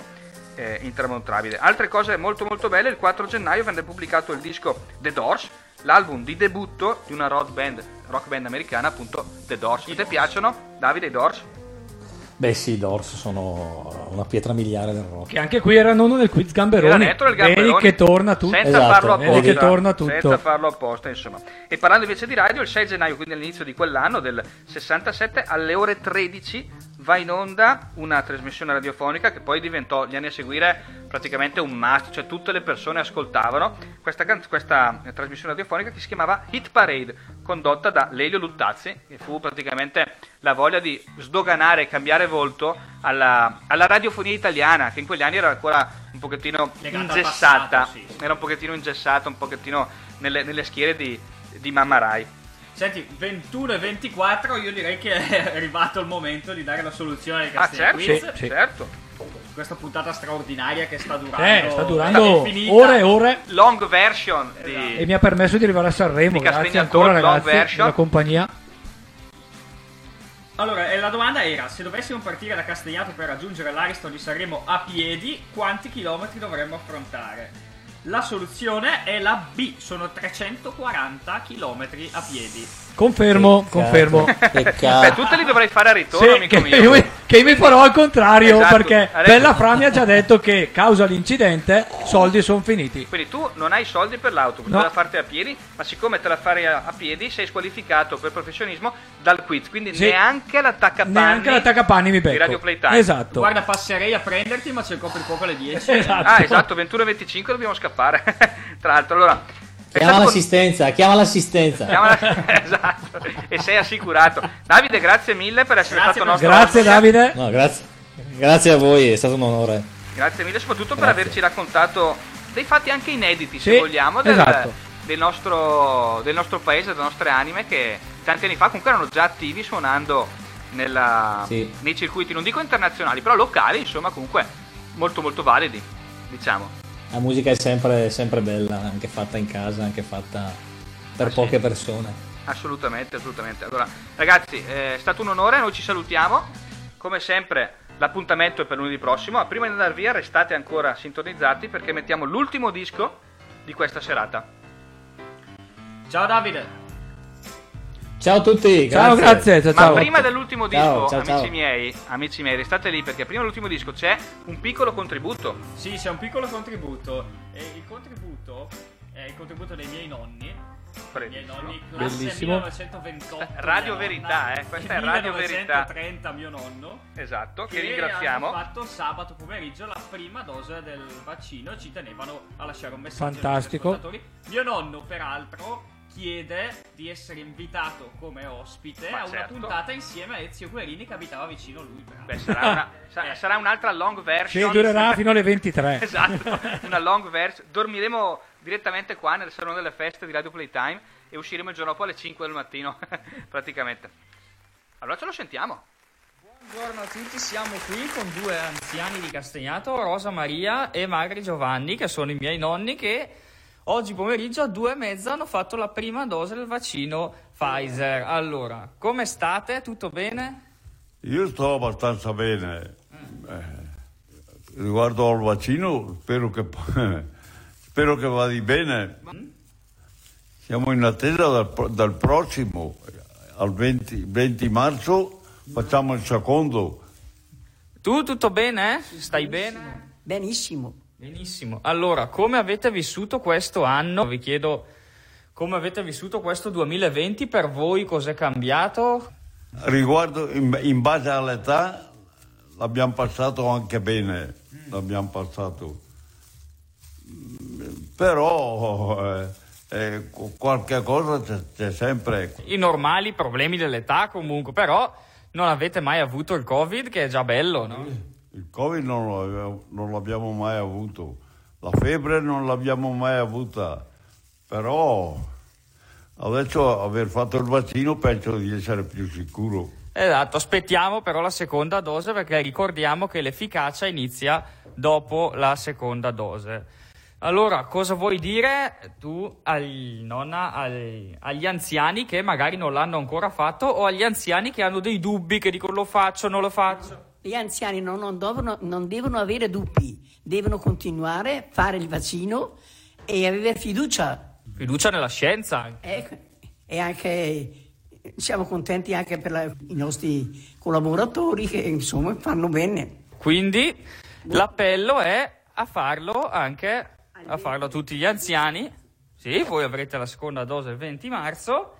eh, intramontabile. Altre cose molto molto belle, il 4 gennaio venne pubblicato il disco The Doors, l'album di debutto di una rock band, rock band americana, appunto The Doors. A te piacciono, Davide, i Doors? Beh sì, i Doors sono una pietra miliare del rock. Che anche qui era nonno del quiz Gamberoni. Era netto del Gamberoni. Vedi che torna tutto. Senza Esatto, farlo apposta. che torna tutto. Senza farlo apposta, insomma. E parlando invece di radio, il 6 gennaio, quindi all'inizio di quell'anno, del 67, alle ore 13 va in onda una trasmissione radiofonica che poi diventò gli anni a seguire praticamente un must, cioè tutte le persone ascoltavano questa, questa trasmissione radiofonica che si chiamava Hit Parade, condotta da Lelio Luttazzi, che fu praticamente la voglia di sdoganare e cambiare volto alla, alla radiofonia italiana, che in quegli anni era ancora un pochettino Legata ingessata, passato, sì. era un pochettino ingessata, un pochettino nelle, nelle schiere di, di Mamma Rai. Senti, 21 e 24, io direi che è arrivato il momento di dare la soluzione ai Ah, Castiglia certo, Quiz. sì. certo. Questa puntata straordinaria che sta durando. Eh, sta durando ore e ore Long version di... e mi ha permesso di arrivare a Sanremo. Grazie ancora ragazzi version. della compagnia. Allora, eh, la domanda era: se dovessimo partire da Castagnato per raggiungere l'Ariston di Sanremo a piedi, quanti chilometri dovremmo affrontare? La soluzione è la B, sono 340 chilometri a piedi. Confermo, Che confermo. che Beh, tutte li dovrei fare a ritorno, Sì, amico che, mio. io, che io mi farò al contrario Esatto, perché adesso- Bella Fra mi ha già detto che causa l'incidente soldi sono finiti. Quindi tu non hai soldi per l'autobus, No. devi farti a piedi, ma siccome te la fai a, a piedi sei squalificato per professionismo dal quiz, quindi Sì. neanche l'attaccapanni Neanche l'attaccapanni mi di becco. Radio Playtime. Esatto. Guarda, passerei a prenderti, ma c'è il coprifuoco alle 10. Esatto. Ah, esatto, 21 e 25 dobbiamo scappare. Tra l'altro, allora... Chiama stato con- l'assistenza, chiama l'assistenza. Esatto, e sei assicurato. Davide, grazie mille per essere Grazie stato per- nostro Grazie ospite. Davide. No, grazie. Grazie a voi, è stato un onore. Grazie mille soprattutto per Grazie. averci raccontato dei fatti anche inediti, se Sì, vogliamo, del, esatto. del nostro, del nostro paese, delle nostre anime che tanti anni fa comunque erano già attivi suonando nella- Sì. nei circuiti, non dico internazionali, però locali, insomma, comunque molto molto validi, diciamo. La musica è sempre, sempre bella, anche fatta in casa, anche fatta per Ah, sì? poche persone. Assolutamente, assolutamente. Allora, ragazzi, eh, è stato un onore, noi ci salutiamo. Come sempre, l'appuntamento è per lunedì prossimo. Ma prima di andare via, restate ancora sintonizzati perché mettiamo l'ultimo disco di questa serata. Ciao Davide. Ciao a tutti, Ciao, grazie. Ciao, Ma ciao. prima dell'ultimo disco, Ciao, ciao, amici ciao. miei, amici miei, restate lì perché prima dell'ultimo disco c'è un piccolo contributo. Sì, c'è un piccolo contributo. E il contributo è il contributo dei miei nonni. Prego. I miei nonni, classe Bellissimo. 1928. Radio Verità, nonna, eh, questa è Radio Verità. 1930 mio nonno. Esatto, che, Che ringraziamo. hanno fatto sabato pomeriggio la prima dose del vaccino e ci tenevano a lasciare un messaggio. Fantastico. Mio nonno, peraltro, chiede di essere invitato come ospite Ma a una certo. puntata insieme a Ezio Guerini che abitava vicino a lui. Beh, sarà, una- sa- Eh. sarà un'altra long Che version. durerà fino alle 23. Esatto, una long version. Dormiremo direttamente qua nel salone delle feste di Radio Playtime e usciremo il giorno dopo alle 5 del mattino, praticamente. Allora ce lo sentiamo. Buongiorno a tutti, siamo qui con due anziani di Castagnato, Rosa Maria e Magri Giovanni, che sono i miei nonni che oggi pomeriggio a due e mezza hanno fatto la prima dose del vaccino Pfizer. Allora, come state? Tutto bene? Io sto abbastanza bene. Eh, riguardo al vaccino, spero che, spero che vada bene. Siamo in attesa dal, dal prossimo, al 20, 20 marzo, facciamo il secondo. Tu tutto bene? Stai bene? Benissimo. Benissimo. Allora, come avete vissuto questo anno? Vi chiedo come avete vissuto questo 2020 per voi, cos'è cambiato? Riguardo, in, in base all'età, l'abbiamo passato anche bene, l'abbiamo passato. Mm, Però eh, eh, qualche cosa c'è, c'è sempre. I normali problemi dell'età comunque, però non avete mai avuto il Covid, che è già bello, no? Il Covid non, lo avevo- non l'abbiamo mai avuto, la febbre non l'abbiamo mai avuta, però adesso aver fatto il vaccino penso di essere più sicuro. Esatto, aspettiamo però la seconda dose perché ricordiamo che l'efficacia inizia dopo la seconda dose. Allora, cosa vuoi dire tu agli, nonna, agli, agli anziani che magari non l'hanno ancora fatto o agli anziani che hanno dei dubbi, che dicono lo faccio, non lo faccio? Gli anziani non, non devono, non devono avere dubbi, devono continuare a fare il vaccino e avere fiducia. Fiducia nella scienza. Ecco, E anche siamo contenti anche per la- i nostri collaboratori che insomma fanno bene. Quindi l'appello è a farlo anche a farlo a tutti gli anziani. Sì, voi avrete la seconda dose il 20 marzo.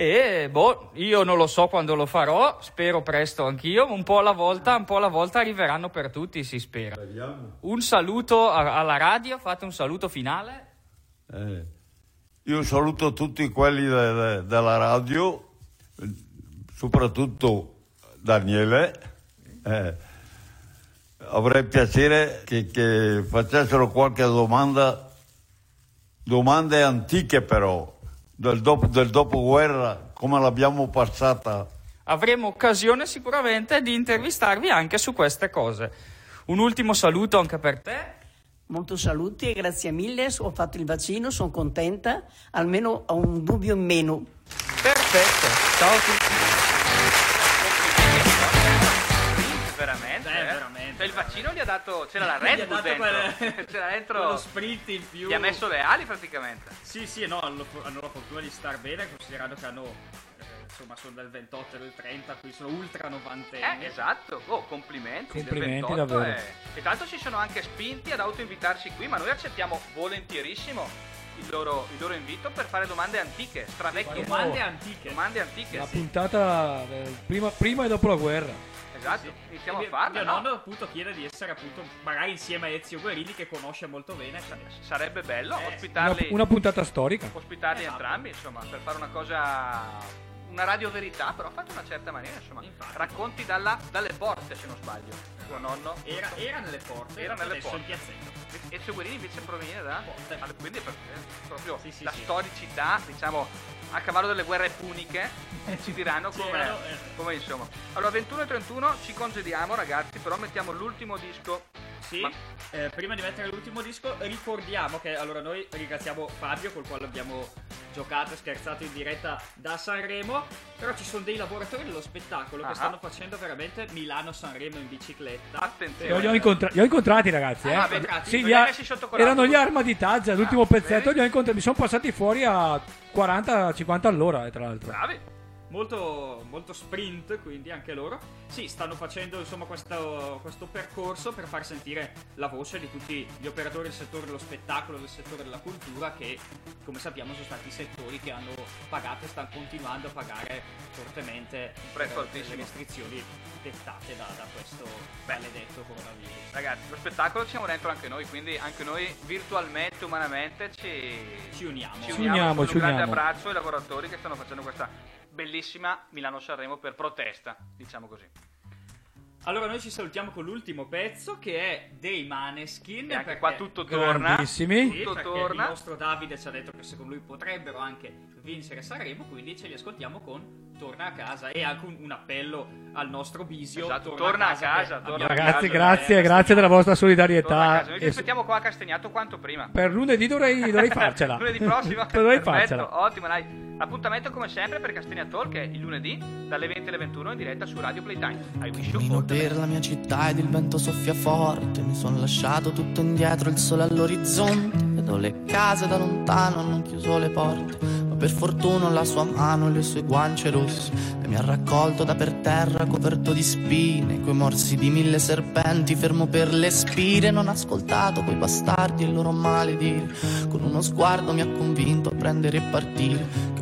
E boh, io non lo so quando lo farò, spero presto anch'io, un po' alla volta, un po' alla volta arriveranno per tutti, si spera. Un saluto a- alla radio, fate un saluto finale. Eh, io saluto tutti quelli de- de- della radio, soprattutto Daniele. Eh, avrei piacere che, che facessero qualche domanda, domande antiche però, del, dop- del dopoguerra, come l'abbiamo passata. Avremo occasione sicuramente di intervistarvi anche su queste cose. Un ultimo saluto anche per te. Molto saluti e grazie mille, ho fatto il vaccino, sono contenta, almeno ho un dubbio in meno. Perfetto, ciao a tutti. Veramente? Il vaccino gli ha dato. C'era la Red Bull dentro. quelle- C'era dentro. quello sprint in più. Gli ha messo le ali praticamente. Sì, sì, no, hanno, hanno la fortuna di star bene, considerando che hanno. eh, insomma, sono del 28 e del 30, qui sono ultra novantenni. Eh, esatto. Oh, complimenti. del Complimenti 28 davvero. E... e tra l'altro si sono anche spinti ad autoinvitarci qui, ma noi accettiamo volentierissimo il loro, il loro invito per fare domande antiche, stravecchie. Domande antiche. Domande antiche, La sì. puntata eh, prima, prima e dopo la guerra. Esatto, iniziamo E a mio- farla, Mio no? nonno appunto chiede di essere appunto magari insieme a Ezio Guerini che conosce molto bene. Sarebbe bello Eh, Una, ospitarli, una puntata storica. ospitarli Esatto. entrambi, insomma, per fare una cosa. Una radio verità, però fatta in una certa maniera, insomma. Infatti. Racconti dalla- dalle porte, se non sbaglio. Tuo nonno. Era, era nelle porte, Era nelle porte. piazzetto. Ezio Guerini invece proviene da Porte. allora, quindi è per- è proprio Sì, sì, la sì. storicità, diciamo, a cavallo delle guerre puniche, e ci diranno come, C'erano, eh. come insomma. Allora 21 e 31 ci congediamo ragazzi, però mettiamo l'ultimo disco. Sì, Ma- eh, prima di mettere l'ultimo disco ricordiamo che allora noi ringraziamo Fabio col quale abbiamo giocato e scherzato in diretta da Sanremo, però ci sono dei lavoratori dello spettacolo Ah. che stanno facendo veramente Milano-Sanremo in bicicletta. Attenzione. Io li ho, incontra- li ho incontrati ragazzi, eh. Ah, incontrati? Sì, Li ha- erano gli arma di Tazza, l'ultimo Ah, pezzetto, vedi? li ho incontrati, mi sono passati fuori a 40-50 all'ora, eh, tra l'altro. Bravi. Molto, molto sprint, quindi anche loro. Sì, stanno facendo insomma questo, questo percorso per far sentire la voce di tutti gli operatori del settore dello spettacolo, del settore della cultura, che come sappiamo sono stati i settori che hanno pagato e stanno continuando a pagare fortemente prezzo per altissimo. le restrizioni dettate da, da questo maledetto coronavirus. Ragazzi, lo spettacolo ci siamo dentro anche noi, quindi anche noi virtualmente, umanamente ci, Ci uniamo. ci Ci uniamo. uniamo, ci un grande uniamo. abbraccio ai lavoratori che stanno facendo questa bellissima Milano-Sanremo per protesta, diciamo così. Allora noi ci salutiamo con l'ultimo pezzo che è dei Maneskin. E anche perché- qua tutto torna. Grandissimi. Sì, Tutto torna. il nostro Davide ci ha detto che secondo lui potrebbero anche vincere Sanremo, quindi ce li ascoltiamo con Torna a casa e anche un, un appello al nostro Bisio. Esatto, torna a casa, che torna abbiamo- a Ragazzi, casa, grazie, eh, grazie della vostra Torna a solidarietà. casa. Noi ci E- aspettiamo qua a Castagnato quanto prima. per lunedì dovrei, dovrei farcela. lunedì prossimo dovrei perfetto, farcela. ottimo dai appuntamento come sempre per Castagna Talk è il lunedì dalle 20 alle 21 in diretta su Radio Playtime I wish you Cammino per la mia città ed il vento soffia forte. Mi sono lasciato tutto indietro, il sole all'orizzonte. Vedo le case da lontano, hanno chiuso le porte. Per fortuna la sua mano e le sue guance rosse. E mi ha raccolto da per terra, coperto di spine. Coi morsi di mille serpenti, fermo per le spire. Non ascoltato quei bastardi e il loro maledire. Con uno sguardo mi ha convinto a prendere e partire.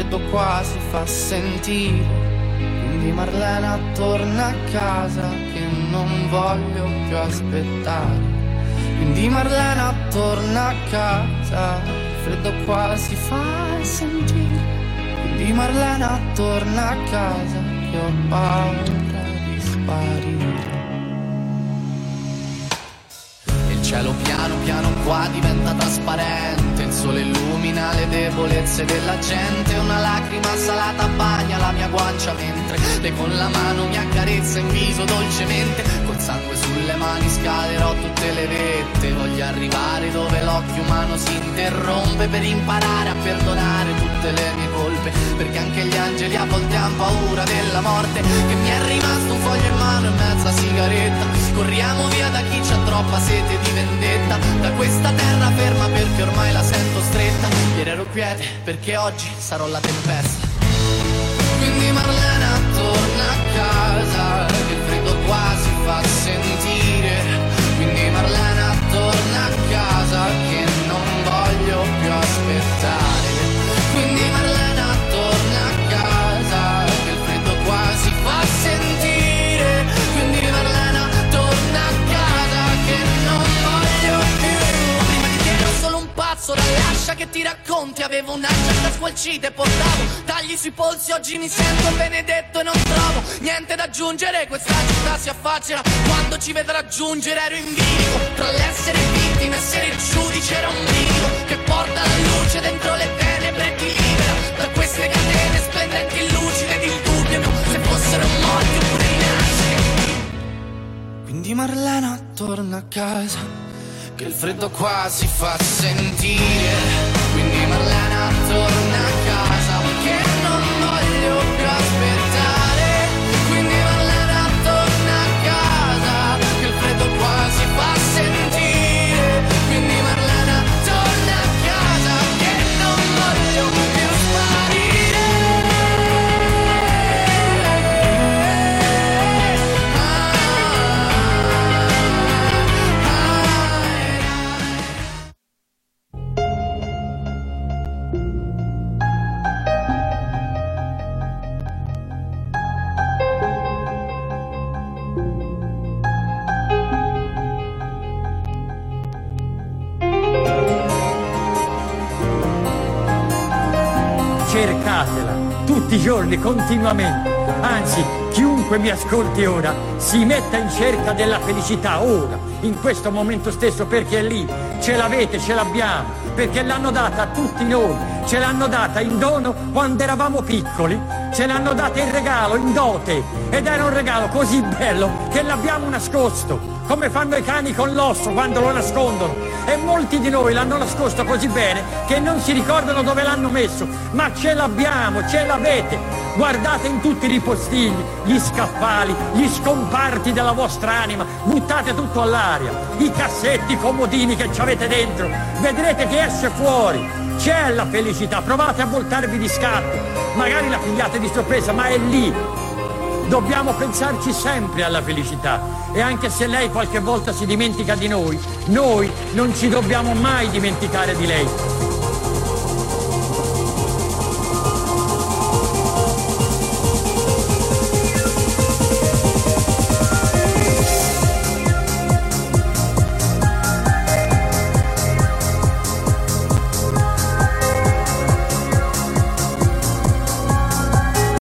freddo qua si fa sentire quindi Marlena torna a casa che non voglio più aspettare. Quindi Marlena torna a casa, freddo qua si fa sentire. Quindi Marlena torna a casa che ho paura di sparire. Cielo piano piano qua diventa trasparente, il sole illumina le debolezze della gente, una lacrima salata bagna la mia guancia mentre lei con la mano mi accarezza in viso dolcemente, col sangue sulle mani scalerò tutte le vette, voglio arrivare dove l'occhio umano si interrompe per imparare a perdonare tutte le mie colpe, perché anche gli angeli a volte hanno paura della morte, che mi è un foglio in mano e mezza sigaretta, corriamo via da chi c'ha troppa sete di vendetta, da questa terra ferma perché ormai la sento stretta, ieri ero quiete perché oggi sarò la tempesta. Quindi Marlena torna a che ti ti racconti. Avevo un'agenda squalcita e portavo Tagli sui polsi, oggi mi sento benedetto e non trovo Niente da aggiungere, questa città si affaccia Quando ci vedrà giungere. Ero in bilico Tra l'essere vittima e essere il giudice. Era un brivido Che porta la luce dentro le tenebre e ti libera. Da queste catene splendenti, lucide ed il dubbio Se fossero morti oppure rinasciti Quindi Marlena torna a casa che il freddo qua si fa sentire. Quindi Marlena torna giorni, continuamente. Anzi, chiunque mi ascolti ora si metta in cerca della felicità ora, in questo momento stesso, perché è lì. Ce l'avete, ce l'abbiamo, perché l'hanno data a tutti noi. Ce l'hanno data in dono quando eravamo piccoli, ce l'hanno data in regalo, in dote. Ed era un regalo così bello che l'abbiamo nascosto come fanno i cani con l'osso quando lo nascondono. E molti di noi l'hanno nascosto così bene che non si ricordano dove l'hanno messo. Ma ce l'abbiamo, ce l'avete. Guardate in tutti i ripostigli, gli scaffali, gli scomparti della vostra anima, buttate tutto all'aria, i cassetti, i comodini che ci avete dentro, vedrete che esce fuori. C'è la felicità, provate a voltarvi di scatto, magari la pigliate di sorpresa, ma è lì, Dobbiamo pensarci sempre alla felicità e anche se lei qualche volta si dimentica di noi, noi non ci dobbiamo mai dimenticare di lei.